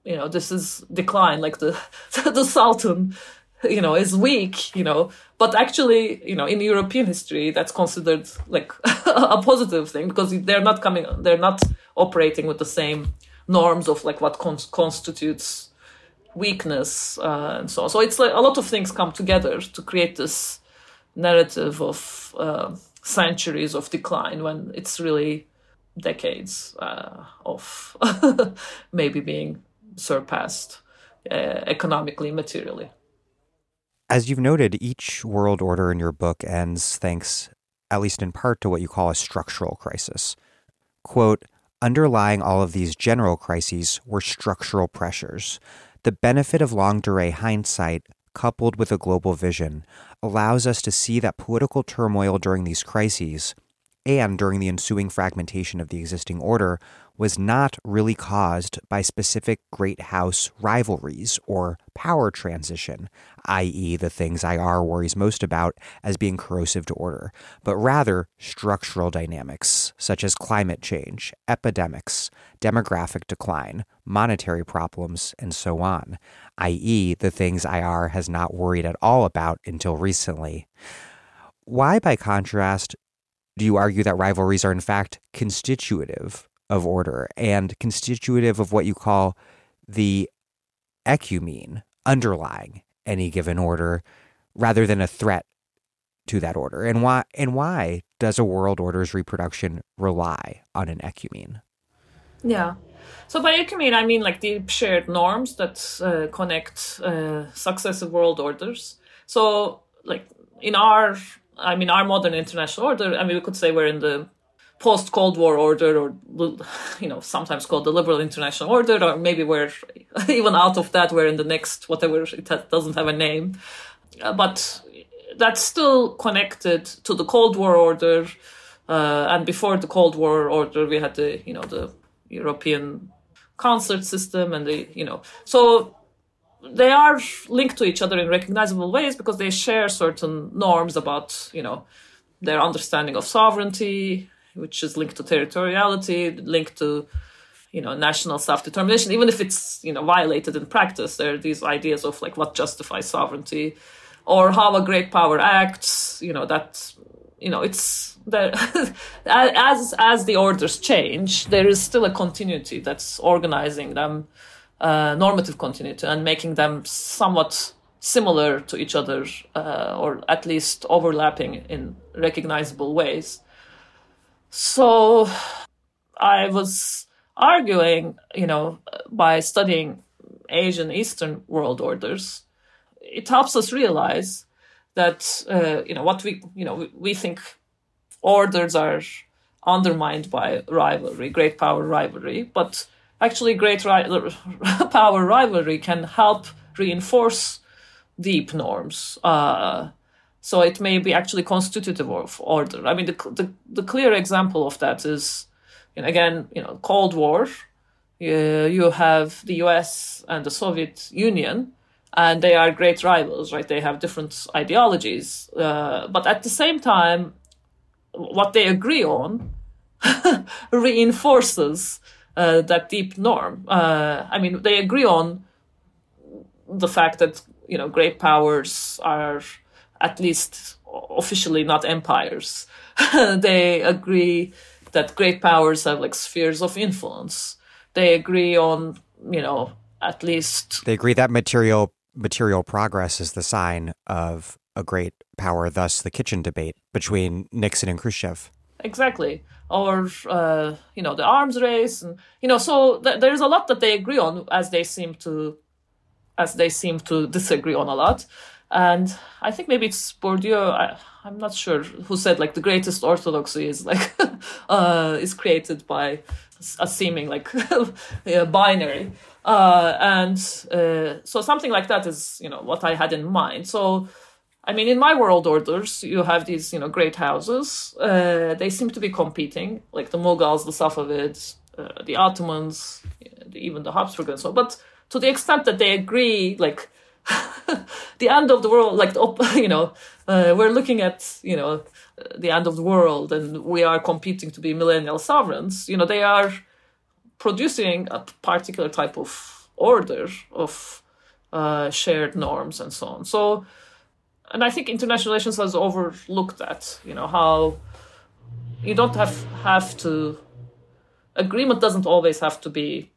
you know, this is decline, like the the Sultan, you know, is weak, you know. But actually, you know, in European history, that's considered like a positive thing because they're not coming, they're not operating with the same norms of like what con- constitutes weakness uh, and so on. So it's like a lot of things come together to create this narrative of uh, centuries of decline when it's really decades uh, of maybe being surpassed uh, economically, materially. As you've noted, each world order in your book ends thanks, at least in part, to what you call a structural crisis. Quote, underlying all of these general crises were structural pressures. The benefit of longue durée hindsight coupled with a global vision, allows us to see that political turmoil during these crises and during the ensuing fragmentation of the existing order was not really caused by specific great house rivalries or power transition, i.e., the things IR worries most about as being corrosive to order, but rather structural dynamics such as climate change, epidemics, demographic decline, monetary problems, and so on, i.e., the things IR has not worried at all about until recently. Why, by contrast, do you argue that rivalries are in fact constitutive of order and constitutive of what you call the ecumene underlying any given order rather than a threat to that order? And why and why does a world order's reproduction rely on an ecumene? Yeah. So by ecumene, I mean like the shared norms that uh, connect uh, successive world orders. So like in our I mean, our modern international order, I mean, we could say we're in the post Cold War order, or, you know, sometimes called the liberal international order, or maybe we're even out of that, we're in the next, whatever, it doesn't have a name. Uh, but that's still connected to the Cold War order. Uh, and before the Cold War order, we had the, you know, the European concert system and the, you know, so they are linked to each other in recognizable ways because they share certain norms about you know their understanding of sovereignty which is linked to territoriality linked to you know national self-determination even if it's you know violated in practice there are these ideas of like what justifies sovereignty or how a great power acts. You know that you know it's that as as the orders change, there is still a continuity that's organizing them, uh, normative continuity, and making them somewhat similar to each other, uh, or at least overlapping in recognizable ways. So, I was arguing, you know, by studying Asian Eastern world orders, it helps us realize that uh, you know what we you know we, we think orders are undermined by rivalry, great power rivalry, but actually great ri- power rivalry can help reinforce deep norms. Uh, so it may be actually constitutive of order. I mean, the, the, the clear example of that is, you know, again, you know, Cold War. Uh, you have the U.S. and the Soviet Union, and they are great rivals, right? They have different ideologies, uh, but at the same time, what they agree on reinforces uh, that deep norm. Uh, I mean, they agree on the fact that you know great powers are at least officially not empires. they agree that great powers have like spheres of influence. They agree on you know at least they agree that material material progress is the sign of a great power, thus the kitchen debate between Nixon and Khrushchev. Exactly. Or, uh, you know, the arms race. And, you know, so th- there's a lot that they agree on as they seem to, as they seem to disagree on a lot. And I think maybe it's Bourdieu, I, am not sure, who said like the greatest orthodoxy is like, uh, is created by a seeming like yeah, binary. Uh, and uh, so something like that is, you know, what I had in mind. So, I mean, in my world orders, you have these, you know, great houses. Uh, they seem to be competing, like the Mughals, the Safavids, uh, the Ottomans, even the Habsburg and so. But to the extent that they agree, like, the end of the world, like, you know, uh, we're looking at, you know, the end of the world and we are competing to be millennial sovereigns, you know, they are producing a particular type of order of uh, shared norms and so on. So, and I think international relations has overlooked that. You know how you don't have have to agreement doesn't always have to be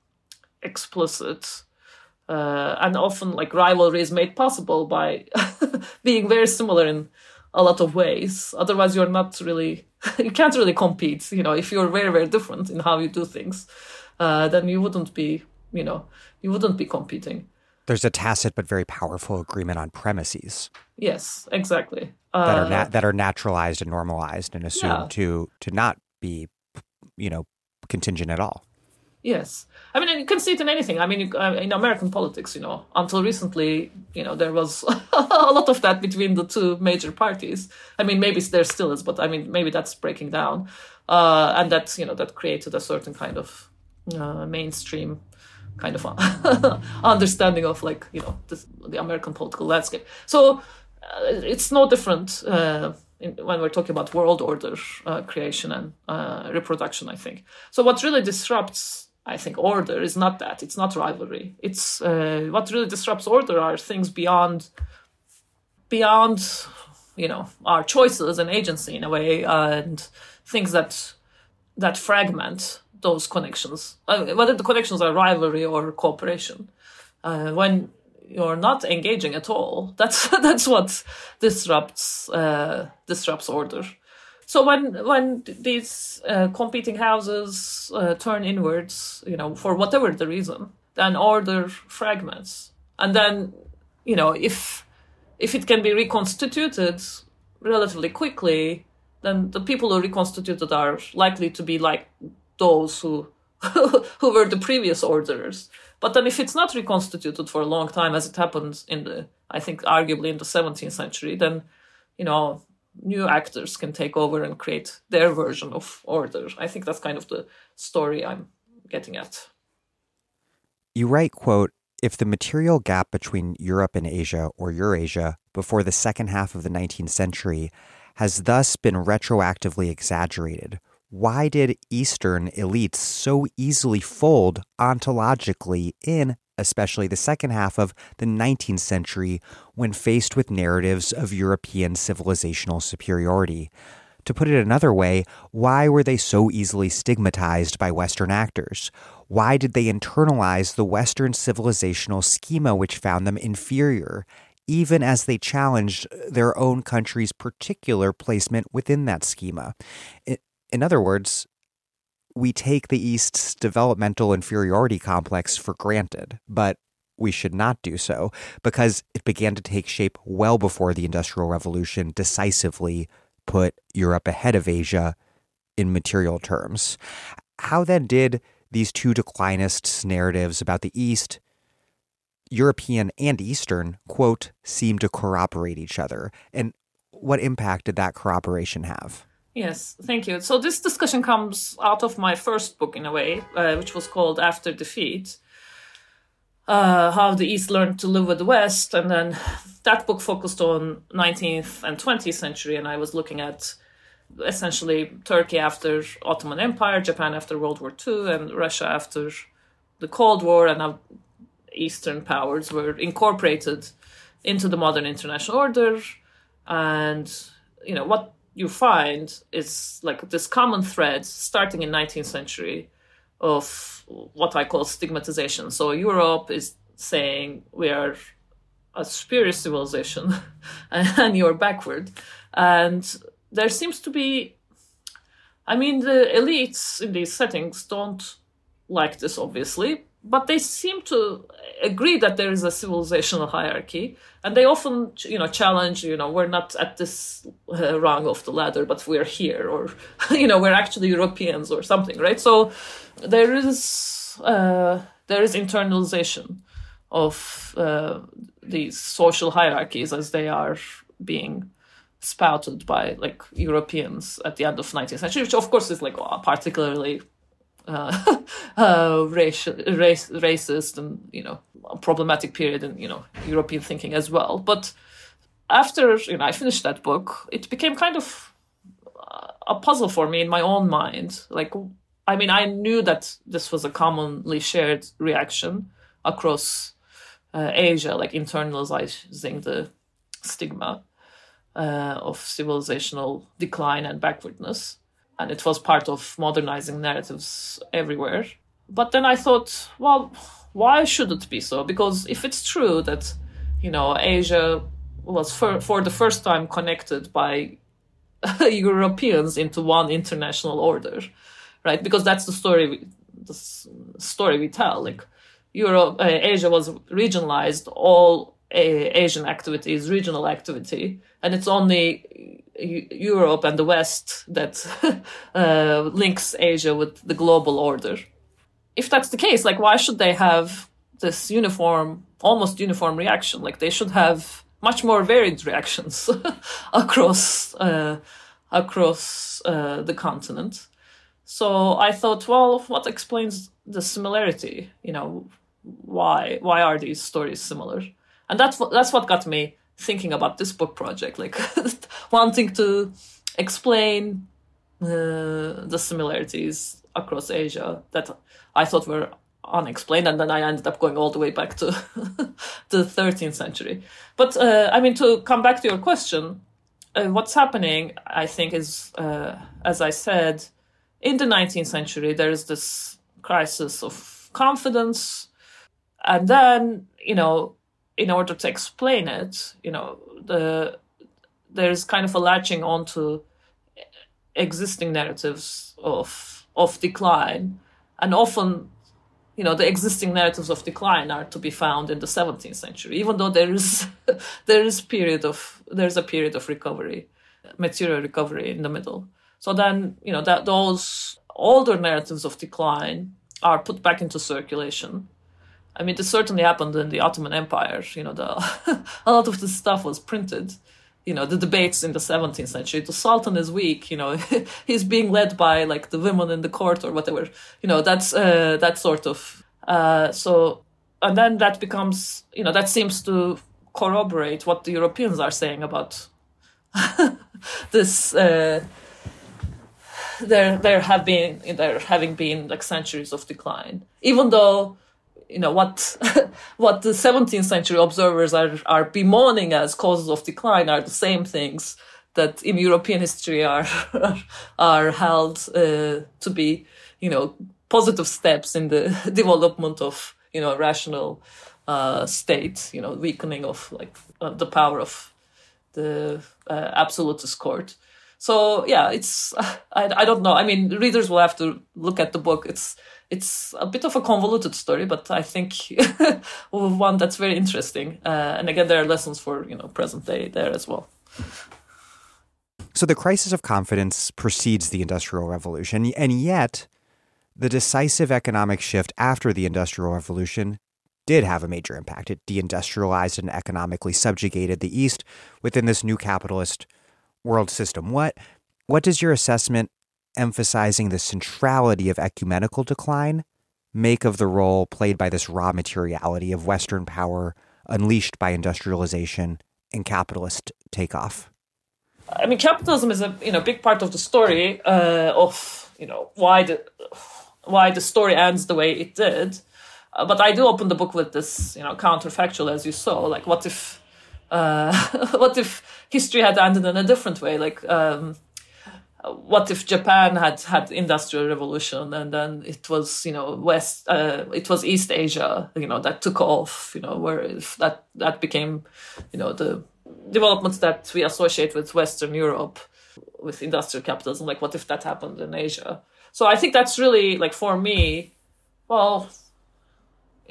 explicit. Uh, and often, like rivalry is made possible by being very similar in a lot of ways. Otherwise, you're not really, you can't really compete. You know, if you're very, very different in how you do things uh, then you wouldn't be, you know, you wouldn't be competing. There's a tacit but very powerful agreement on premises. Yes, exactly. Uh, that are na- that are naturalized and normalized and assumed yeah. to to not be, you know, contingent at all. Yes, I mean, you can see it in anything. I mean, uh, in American politics, you know, until recently, you know, there was a lot of that between the two major parties. I mean, maybe there still is, but I mean, maybe that's breaking down, uh, and that you know that created a certain kind of uh, mainstream kind of understanding of like you know this, the American political landscape. So uh, it's no different uh, in, when we're talking about world order uh, creation and reproduction. I think so. What really disrupts, I think, order is not that. It's not rivalry. It's uh, what really disrupts order are things beyond beyond you know our choices and agency in a way and things that that fragment those connections, uh, whether the connections are rivalry or cooperation. Uh, when you're not engaging at all, that's that's what disrupts uh, disrupts order. So when when these uh, competing houses uh, turn inwards, you know, for whatever the reason, then order fragments, and then you know if if it can be reconstituted relatively quickly, then the people who reconstituted are likely to be like those who who were the previous orderers. But then, if it's not reconstituted for a long time, as it happened in the, I think, arguably in the 17th century, then, you know, new actors can take over and create their version of order. I think that's kind of the story I'm getting at. You write, quote, if the material gap between Europe and Asia or Eurasia before the second half of the 19th century has thus been retroactively exaggerated, why did Eastern elites so easily fold ontologically in especially the second half of the 19th century when faced with narratives of European civilizational superiority. To put it another way, why were they so easily stigmatized by Western actors? Why did they internalize the Western civilizational schema which found them inferior, even as they challenged their own country's particular placement within that schema? In other words, we take the East's developmental inferiority complex for granted, but we should not do so because it began to take shape well before the Industrial Revolution decisively put Europe ahead of Asia in material terms. How then did these two declinists' narratives about the East, European and Eastern, quote, seem to corroborate each other? And what impact did that corroboration have? Yes, thank you. So this discussion comes out of my first book, in a way, uh, which was called After Defeat. Uh, how the East learned to live with the West, and then that book focused on 19th and 20th century, and I was looking at essentially Turkey after Ottoman Empire, Japan after World War II, and Russia after the Cold War, and how Eastern powers were incorporated into the modern international order. And you know what you find is like this common thread starting in 19th century of what I call stigmatization. So Europe is saying we are a superior civilization and you're backward. And there seems to be, I mean, the elites in these settings don't like this, obviously, but they seem to agree that there is a civilizational hierarchy and they often you know challenge you know we're not at this uh, rung of the ladder but we're here or you know we're actually europeans or something right? So there is uh, there is internalization of uh, these social hierarchies as they are being spouted by like Europeans at the end of 19th century, which of course is like particularly uh, uh, race, race, racist and you know problematic period in you know European thinking as well. But after you know I finished that book, it became kind of a puzzle for me in my own mind. Like, I mean, I knew that this was a commonly shared reaction across uh, Asia, like internalizing the stigma uh, of civilizational decline and backwardness. And it was part of modernizing narratives everywhere. But then I thought, well, why should it be so? Because if it's true that, you know, Asia was for, for the first time connected by Europeans into one international order, right? Because that's the story, we, the story we tell. Like Europe, uh, Asia was regionalized. All uh, Asian activity is regional activity, and it's only Europe and the West that uh, links Asia with the global order. If that's the case, like why should they have this uniform, almost uniform reaction? Like they should have much more varied reactions across uh, across uh, the continent. So I thought, well, what explains the similarity? You know, why why are these stories similar and that's that's what got me thinking about this book project like wanting to explain uh, the similarities across asia that i thought were unexplained and then i ended up going all the way back to the 13th century. But uh, i mean to come back to your question uh, what's happening i think is uh, as i said in the 19th century there is this crisis of confidence and then you know in order to explain it you know the there's kind of a latching onto existing narratives of of decline. And often you know the existing narratives of decline are to be found in the 17th century even though there is there is period of there's a period of recovery material recovery in the middle. So then you know that those older narratives of decline are put back into circulation I mean, this certainly happened in the Ottoman Empire. You know, the, a lot of this stuff was printed. You know, the debates in the 17th century. The Sultan is weak. You know, he's being led by like the women in the court or whatever. You know, that's uh, that sort of. Uh, so, and then that becomes. You know, that seems to corroborate what the Europeans are saying about this. Uh, there, there have been there having been like centuries of decline, even though you know what what the 17th century observers are are bemoaning as causes of decline are the same things that in European history are are held uh, to be you know positive steps in the development of you know rational uh, state you know weakening of like uh, the power of the uh, absolutist court. So yeah it's I, I don't know. I mean readers will have to look at the book. It's it's a bit of a convoluted story, but I think one that's very interesting. Uh, and again, there are lessons for you know present day there as well. So the crisis of confidence precedes the Industrial Revolution, and yet the decisive economic shift after the Industrial Revolution did have a major impact. It deindustrialized and economically subjugated the East within this new capitalist world system. What what does your assessment emphasizing the centrality of ecumenical decline make of the role played by this raw materiality of Western power unleashed by industrialization and capitalist takeoff? I mean, capitalism is a you know big part of the story uh, of you know why the why the story ends the way it did. Uh, but I do open the book with this you know counterfactual, as you saw. Like, what if uh, what if history had ended in a different way? Like, um, what if Japan had had industrial revolution and then it was you know West uh, it was East Asia you know that took off you know where if that that became you know the developments that we associate with Western Europe with industrial capitalism like what if that happened in Asia? So I think that's really like for me well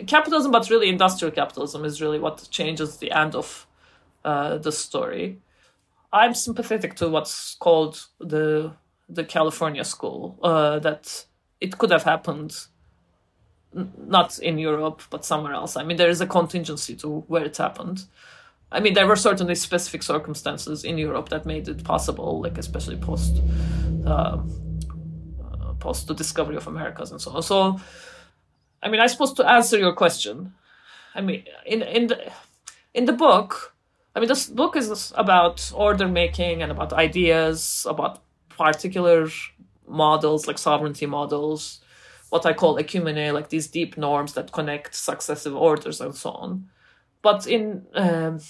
capitalism but really industrial capitalism is really what changes the end of uh, the story I'm sympathetic to what's called the the California school. Uh, that it could have happened not in Europe but somewhere else. I mean, there is a contingency to where it happened. I mean, there were certainly specific circumstances in Europe that made it possible, like especially post uh, uh, post the discovery of Americas and so on. So, I mean, I suppose to answer your question, I mean, in in the in the book I mean, this book is about order making and about ideas, about particular models like sovereignty models, what I call ecumene, like these deep norms that connect successive orders and so on. But in um,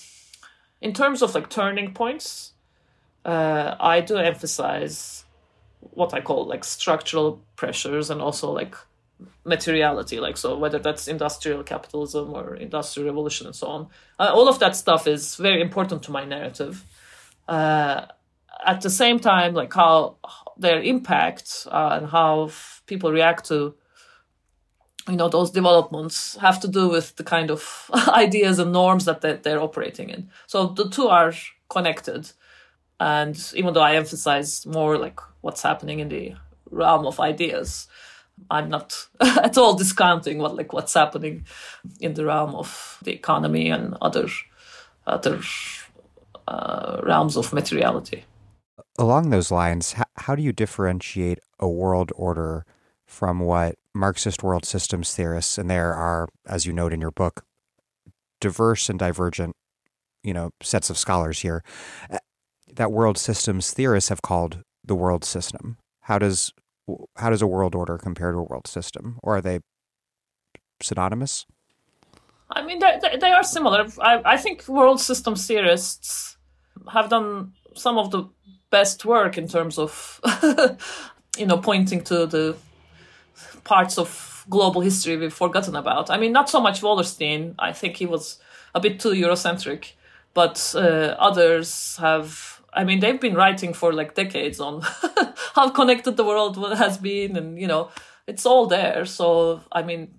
in terms of like turning points, uh, I do emphasize what I call like structural pressures and also like materiality like so whether that's industrial capitalism or industrial revolution and so on. Uh, all of that stuff is very important to my narrative. Uh, at the same time like how their impact uh, and how people react to you know those developments have to do with the kind of ideas and norms that they're, they're operating in. So the two are connected. And even though i emphasize more like what's happening in the realm of ideas I'm not at all discounting what like what's happening in the realm of the economy and other other uh, realms of materiality. Along those lines, how, how do you differentiate a world order from what Marxist world systems theorists, and there are, as you note in your book, diverse and divergent, you know, sets of scholars here, uh, that world systems theorists have called the world system. How does how does a world order compare to a world system, or are they synonymous? I mean, they, they are similar. I, I think world system theorists have done some of the best work in terms of, you know, pointing to the parts of global history we've forgotten about. I mean, not so much Wallerstein. I think he was a bit too Eurocentric, but uh, others have I mean, they've been writing for like decades on how connected the world has been, and you know, it's all there. So, I mean,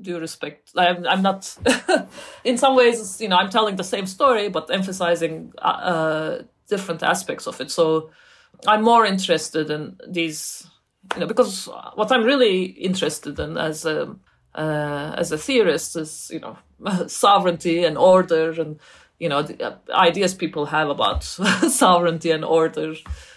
due respect, I'm, I'm not. in some ways, you know, I'm telling the same story, but emphasizing uh, uh, different aspects of it. So, I'm more interested in these, you know, because what I'm really interested in as a uh, as a theorist is, you know, sovereignty and order and you know the uh, ideas people have about sovereignty and order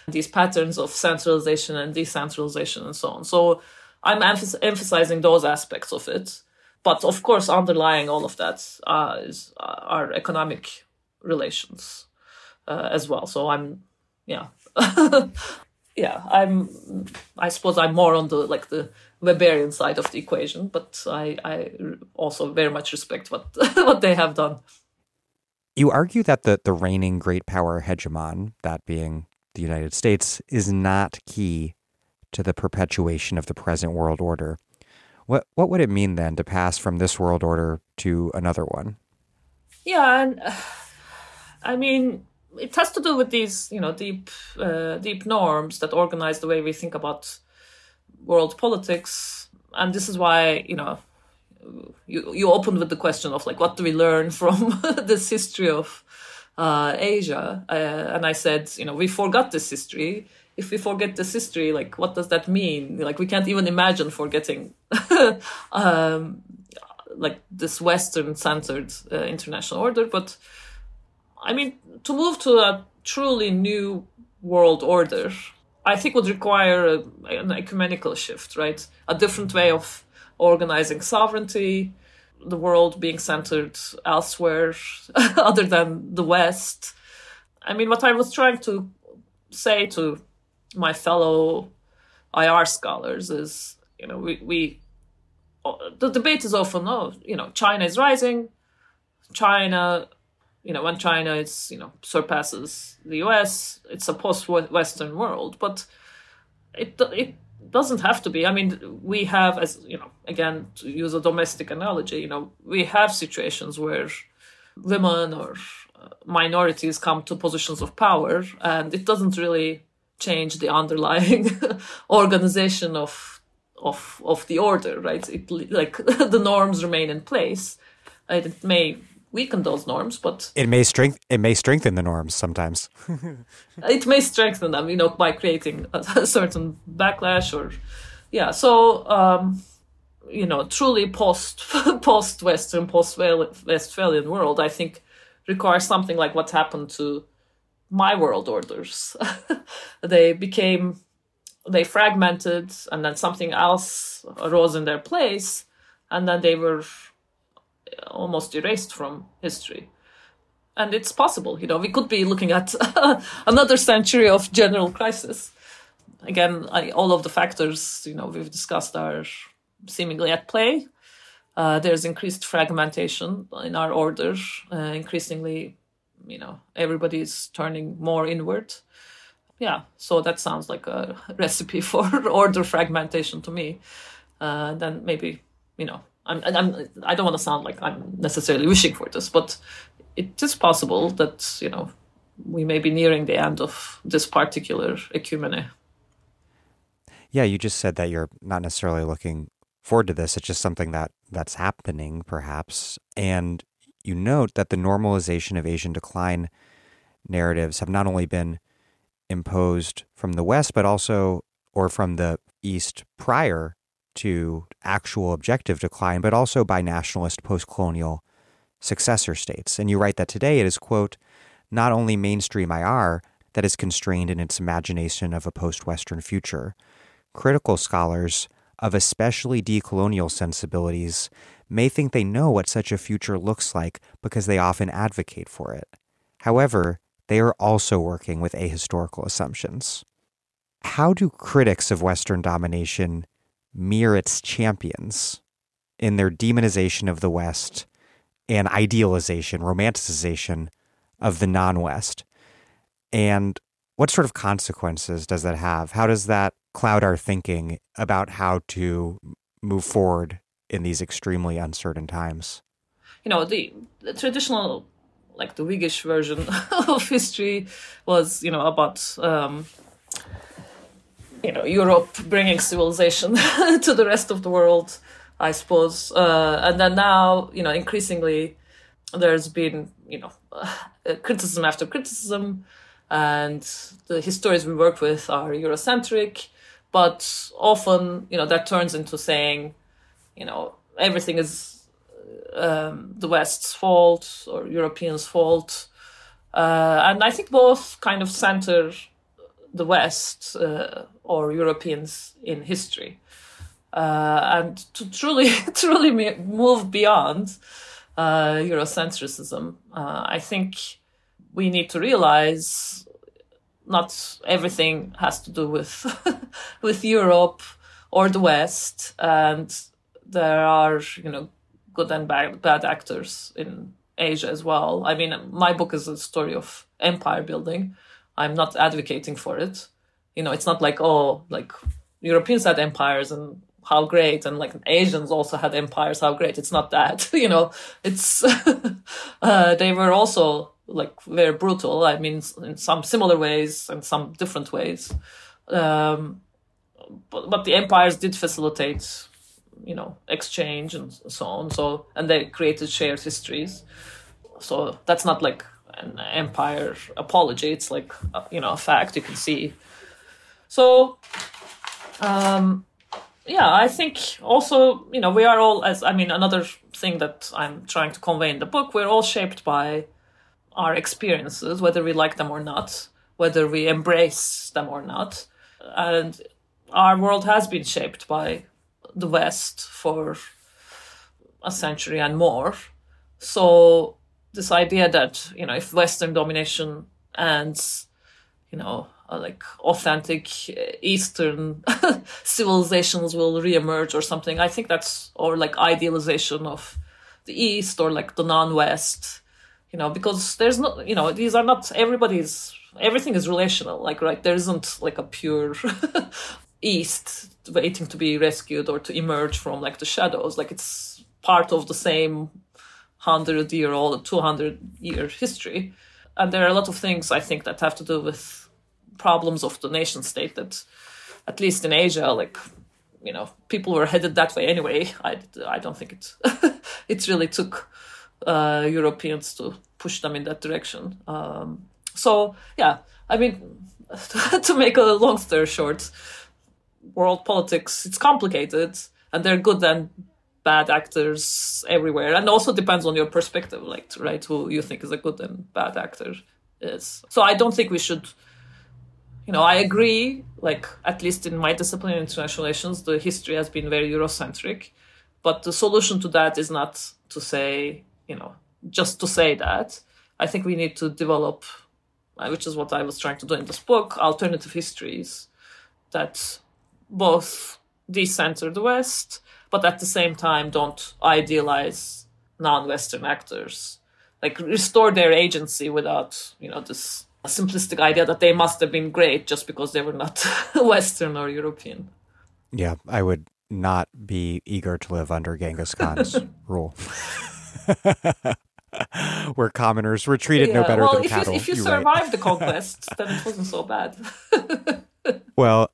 these patterns of centralization and decentralization and so on. So i'm emph- emphasizing those aspects of it. But of course underlying all of that uh, is, uh, economic relations uh, as well. So i'm yeah. Yeah i'm i suppose i'm more on the like the Weberian side of the equation, but I, I also very much respect what what they have done. You argue that the, the reigning great power hegemon, that being the United States, is not key to the perpetuation of the present world order. What what would it mean then to pass from this world order to another one? Yeah, and uh, I mean, it has to do with these, you know, deep, uh, deep norms that organize the way we think about world politics, and this is why, you know, you you opened with the question of like, what do we learn from this history of uh, Asia? Uh, and I said, you know, we forgot this history. If we forget this history, like, what does that mean? Like, we can't even imagine forgetting. um, like this Western-centered uh, international order, but I mean, to move to a truly new world order, I think would require a, an ecumenical shift, right? A different way of organizing sovereignty, the world being centered elsewhere other than the West. I mean, what I was trying to say to my fellow IR scholars is, you know, we, we the debate is often, oh, you know, China is rising. China you know, when China is, you know, surpasses the US, it's a post-Western world. But it it doesn't have to be. I mean, we have, as you know, again to use a domestic analogy, you know, we have situations where women or uh, minorities come to positions of power, and it doesn't really change the underlying organization of of of the order, right? It like the norms remain in place. It may weaken those norms, but it may strength it may strengthen the norms sometimes. it may strengthen them, you know, by creating a, a certain backlash or yeah. So um, you know, truly post post Western post Westphalian world, I think requires something like what happened to my world orders. they became they fragmented, and then something else arose in their place, and then they were almost erased from history. And it's possible, you know, we could be looking at another century of general crisis. Again, I, all of the factors, you know, we've discussed are seemingly at play. Uh, there's increased fragmentation in our order. Uh, increasingly, you know, everybody's turning more inward. Yeah, so that sounds like a recipe for order fragmentation to me. Uh, then maybe, you know, I'm, I'm, I don't want to sound like I'm necessarily wishing for this, but it is possible that you know we may be nearing the end of this particular ecumene. Yeah, you just said that you're not necessarily looking forward to this. It's just something that that's happening, perhaps. And you note that the normalization of Asian decline narratives have not only been imposed from the West, but also or from the East prior to actual objective decline, but also by nationalist post colonial successor states. And you write that today it is, quote, not only mainstream IR that is constrained in its imagination of a post Western future. Critical scholars of especially decolonial sensibilities may think they know what such a future looks like because they often advocate for it. However, they are also working with ahistorical assumptions. How do critics of Western domination mirror its champions in their demonization of the West and idealization, romanticization of the non West. And what sort of consequences does that have? How does that cloud our thinking about how to move forward in these extremely uncertain times? You know, the, the traditional, like the Whiggish version of history was, you know, about um, you know Europe bringing civilization to the rest of the world, I suppose. Uh, and then now, you know, increasingly there's been you know uh, criticism after criticism, and the historians we work with are Eurocentric, but often you know that turns into saying, you know, everything is um, the West's fault or Europeans' fault. Uh, and I think both kind of center the West uh, or Europeans in history. Uh, and to truly, truly move beyond uh, Eurocentrism, uh, I think we need to realize not everything has to do with with Europe or the West, and there are you know good and bad, bad actors in Asia as well. I mean, my book is a story of empire building. I'm not advocating for it. You know, it's not like oh, like Europeans had empires and how great and like asians also had empires how great. It's not that you know. It's uh, they were also like very brutal. I mean in some similar ways and some different ways. Um, but, but the empires did facilitate you know exchange and so on. So and they created shared histories. So that's not like an empire apology it's like uh, you know a fact you can see so um yeah, I think also, you know, we are all, as I mean, another thing that I'm trying to convey in the book, we're all shaped by our experiences, whether we like them or not, whether we embrace them or not. And our world has been shaped by the West for a century and more. So, this idea that, you know, if Western domination ends, you know, uh, like authentic uh, Eastern civilizations will reemerge or something. I think that's or like idealization of the East or like the non-West, you know, because there's not, you know, these are not everybody's. Everything is relational. Like right, there isn't like a pure East waiting to be rescued or to emerge from like the shadows. Like it's part of the same hundred year old, two hundred year history. And there are a lot of things I think that have to do with problems of the nation state that at least in asia like you know people were headed that way anyway i, I don't think it it really took uh, europeans to push them in that direction um, so yeah i mean to make a long story short world politics it's complicated and they're good and bad actors everywhere and also depends on your perspective like right who you think is a good and bad actor is so i don't think we should you know, I agree, like, at least in my discipline, international relations, the history has been very Eurocentric. But the solution to that is not to say, you know, just to say that. I think we need to develop, uh, which is what I was trying to do in this book, alternative histories that both decenter the West, but at the same time don't idealize non Western actors. Like, restore their agency without, you know, this simplistic idea that they must have been great just because they were not Western or European. Yeah, I would not be eager to live under Genghis Khan's rule. Where commoners were treated yeah. no better well, than if cattle. You, if you You're survived right. the conquest, then it wasn't so bad. well,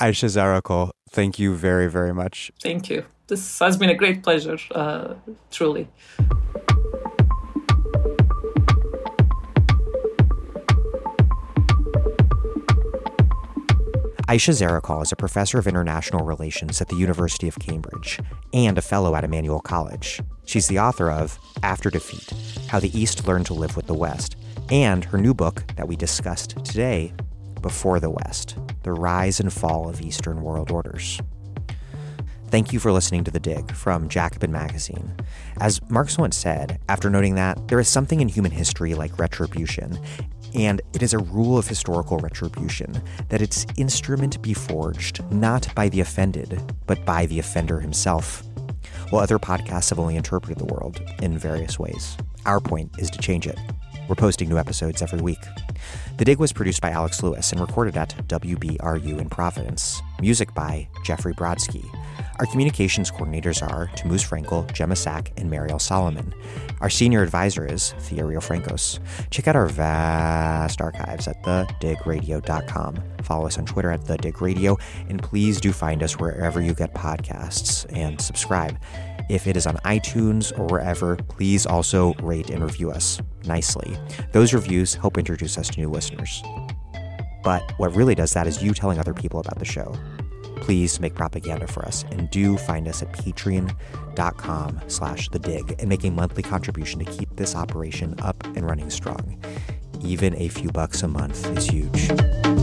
Ayşe Zarakol, thank you very, very much. Thank you. This has been a great pleasure, uh, truly. Ayşe Zarakol is a professor of international relations at the University of Cambridge and a fellow at Emmanuel College. She's the author of After Defeat How the East Learned to Live with the West, and her new book that we discussed today, Before the West The Rise and Fall of Eastern World Orders. Thank you for listening to The Dig from Jacobin Magazine. As Marx once said, after noting that there is something in human history like retribution, and it is a rule of historical retribution that its instrument be forged not by the offended, but by the offender himself. While other podcasts have only interpreted the world in various ways, our point is to change it. We're posting new episodes every week. The Dig was produced by Alex Lewis and recorded at WBRU in Providence. Music by Jeffrey Brodsky. Our communications coordinators are Tamuz Frankel, Gemma Sack, and Mariel Solomon. Our senior advisor is Thea Riofrancos. Check out our vast archives at thedigradio.com. Follow us on Twitter at thedigradio, and please do find us wherever you get podcasts and subscribe. If it is on iTunes or wherever, please also rate and review us nicely. Those reviews help introduce us to new listeners. But what really does that is you telling other people about the show please make propaganda for us and do find us at patreon.com slash the dig and make a monthly contribution to keep this operation up and running strong even a few bucks a month is huge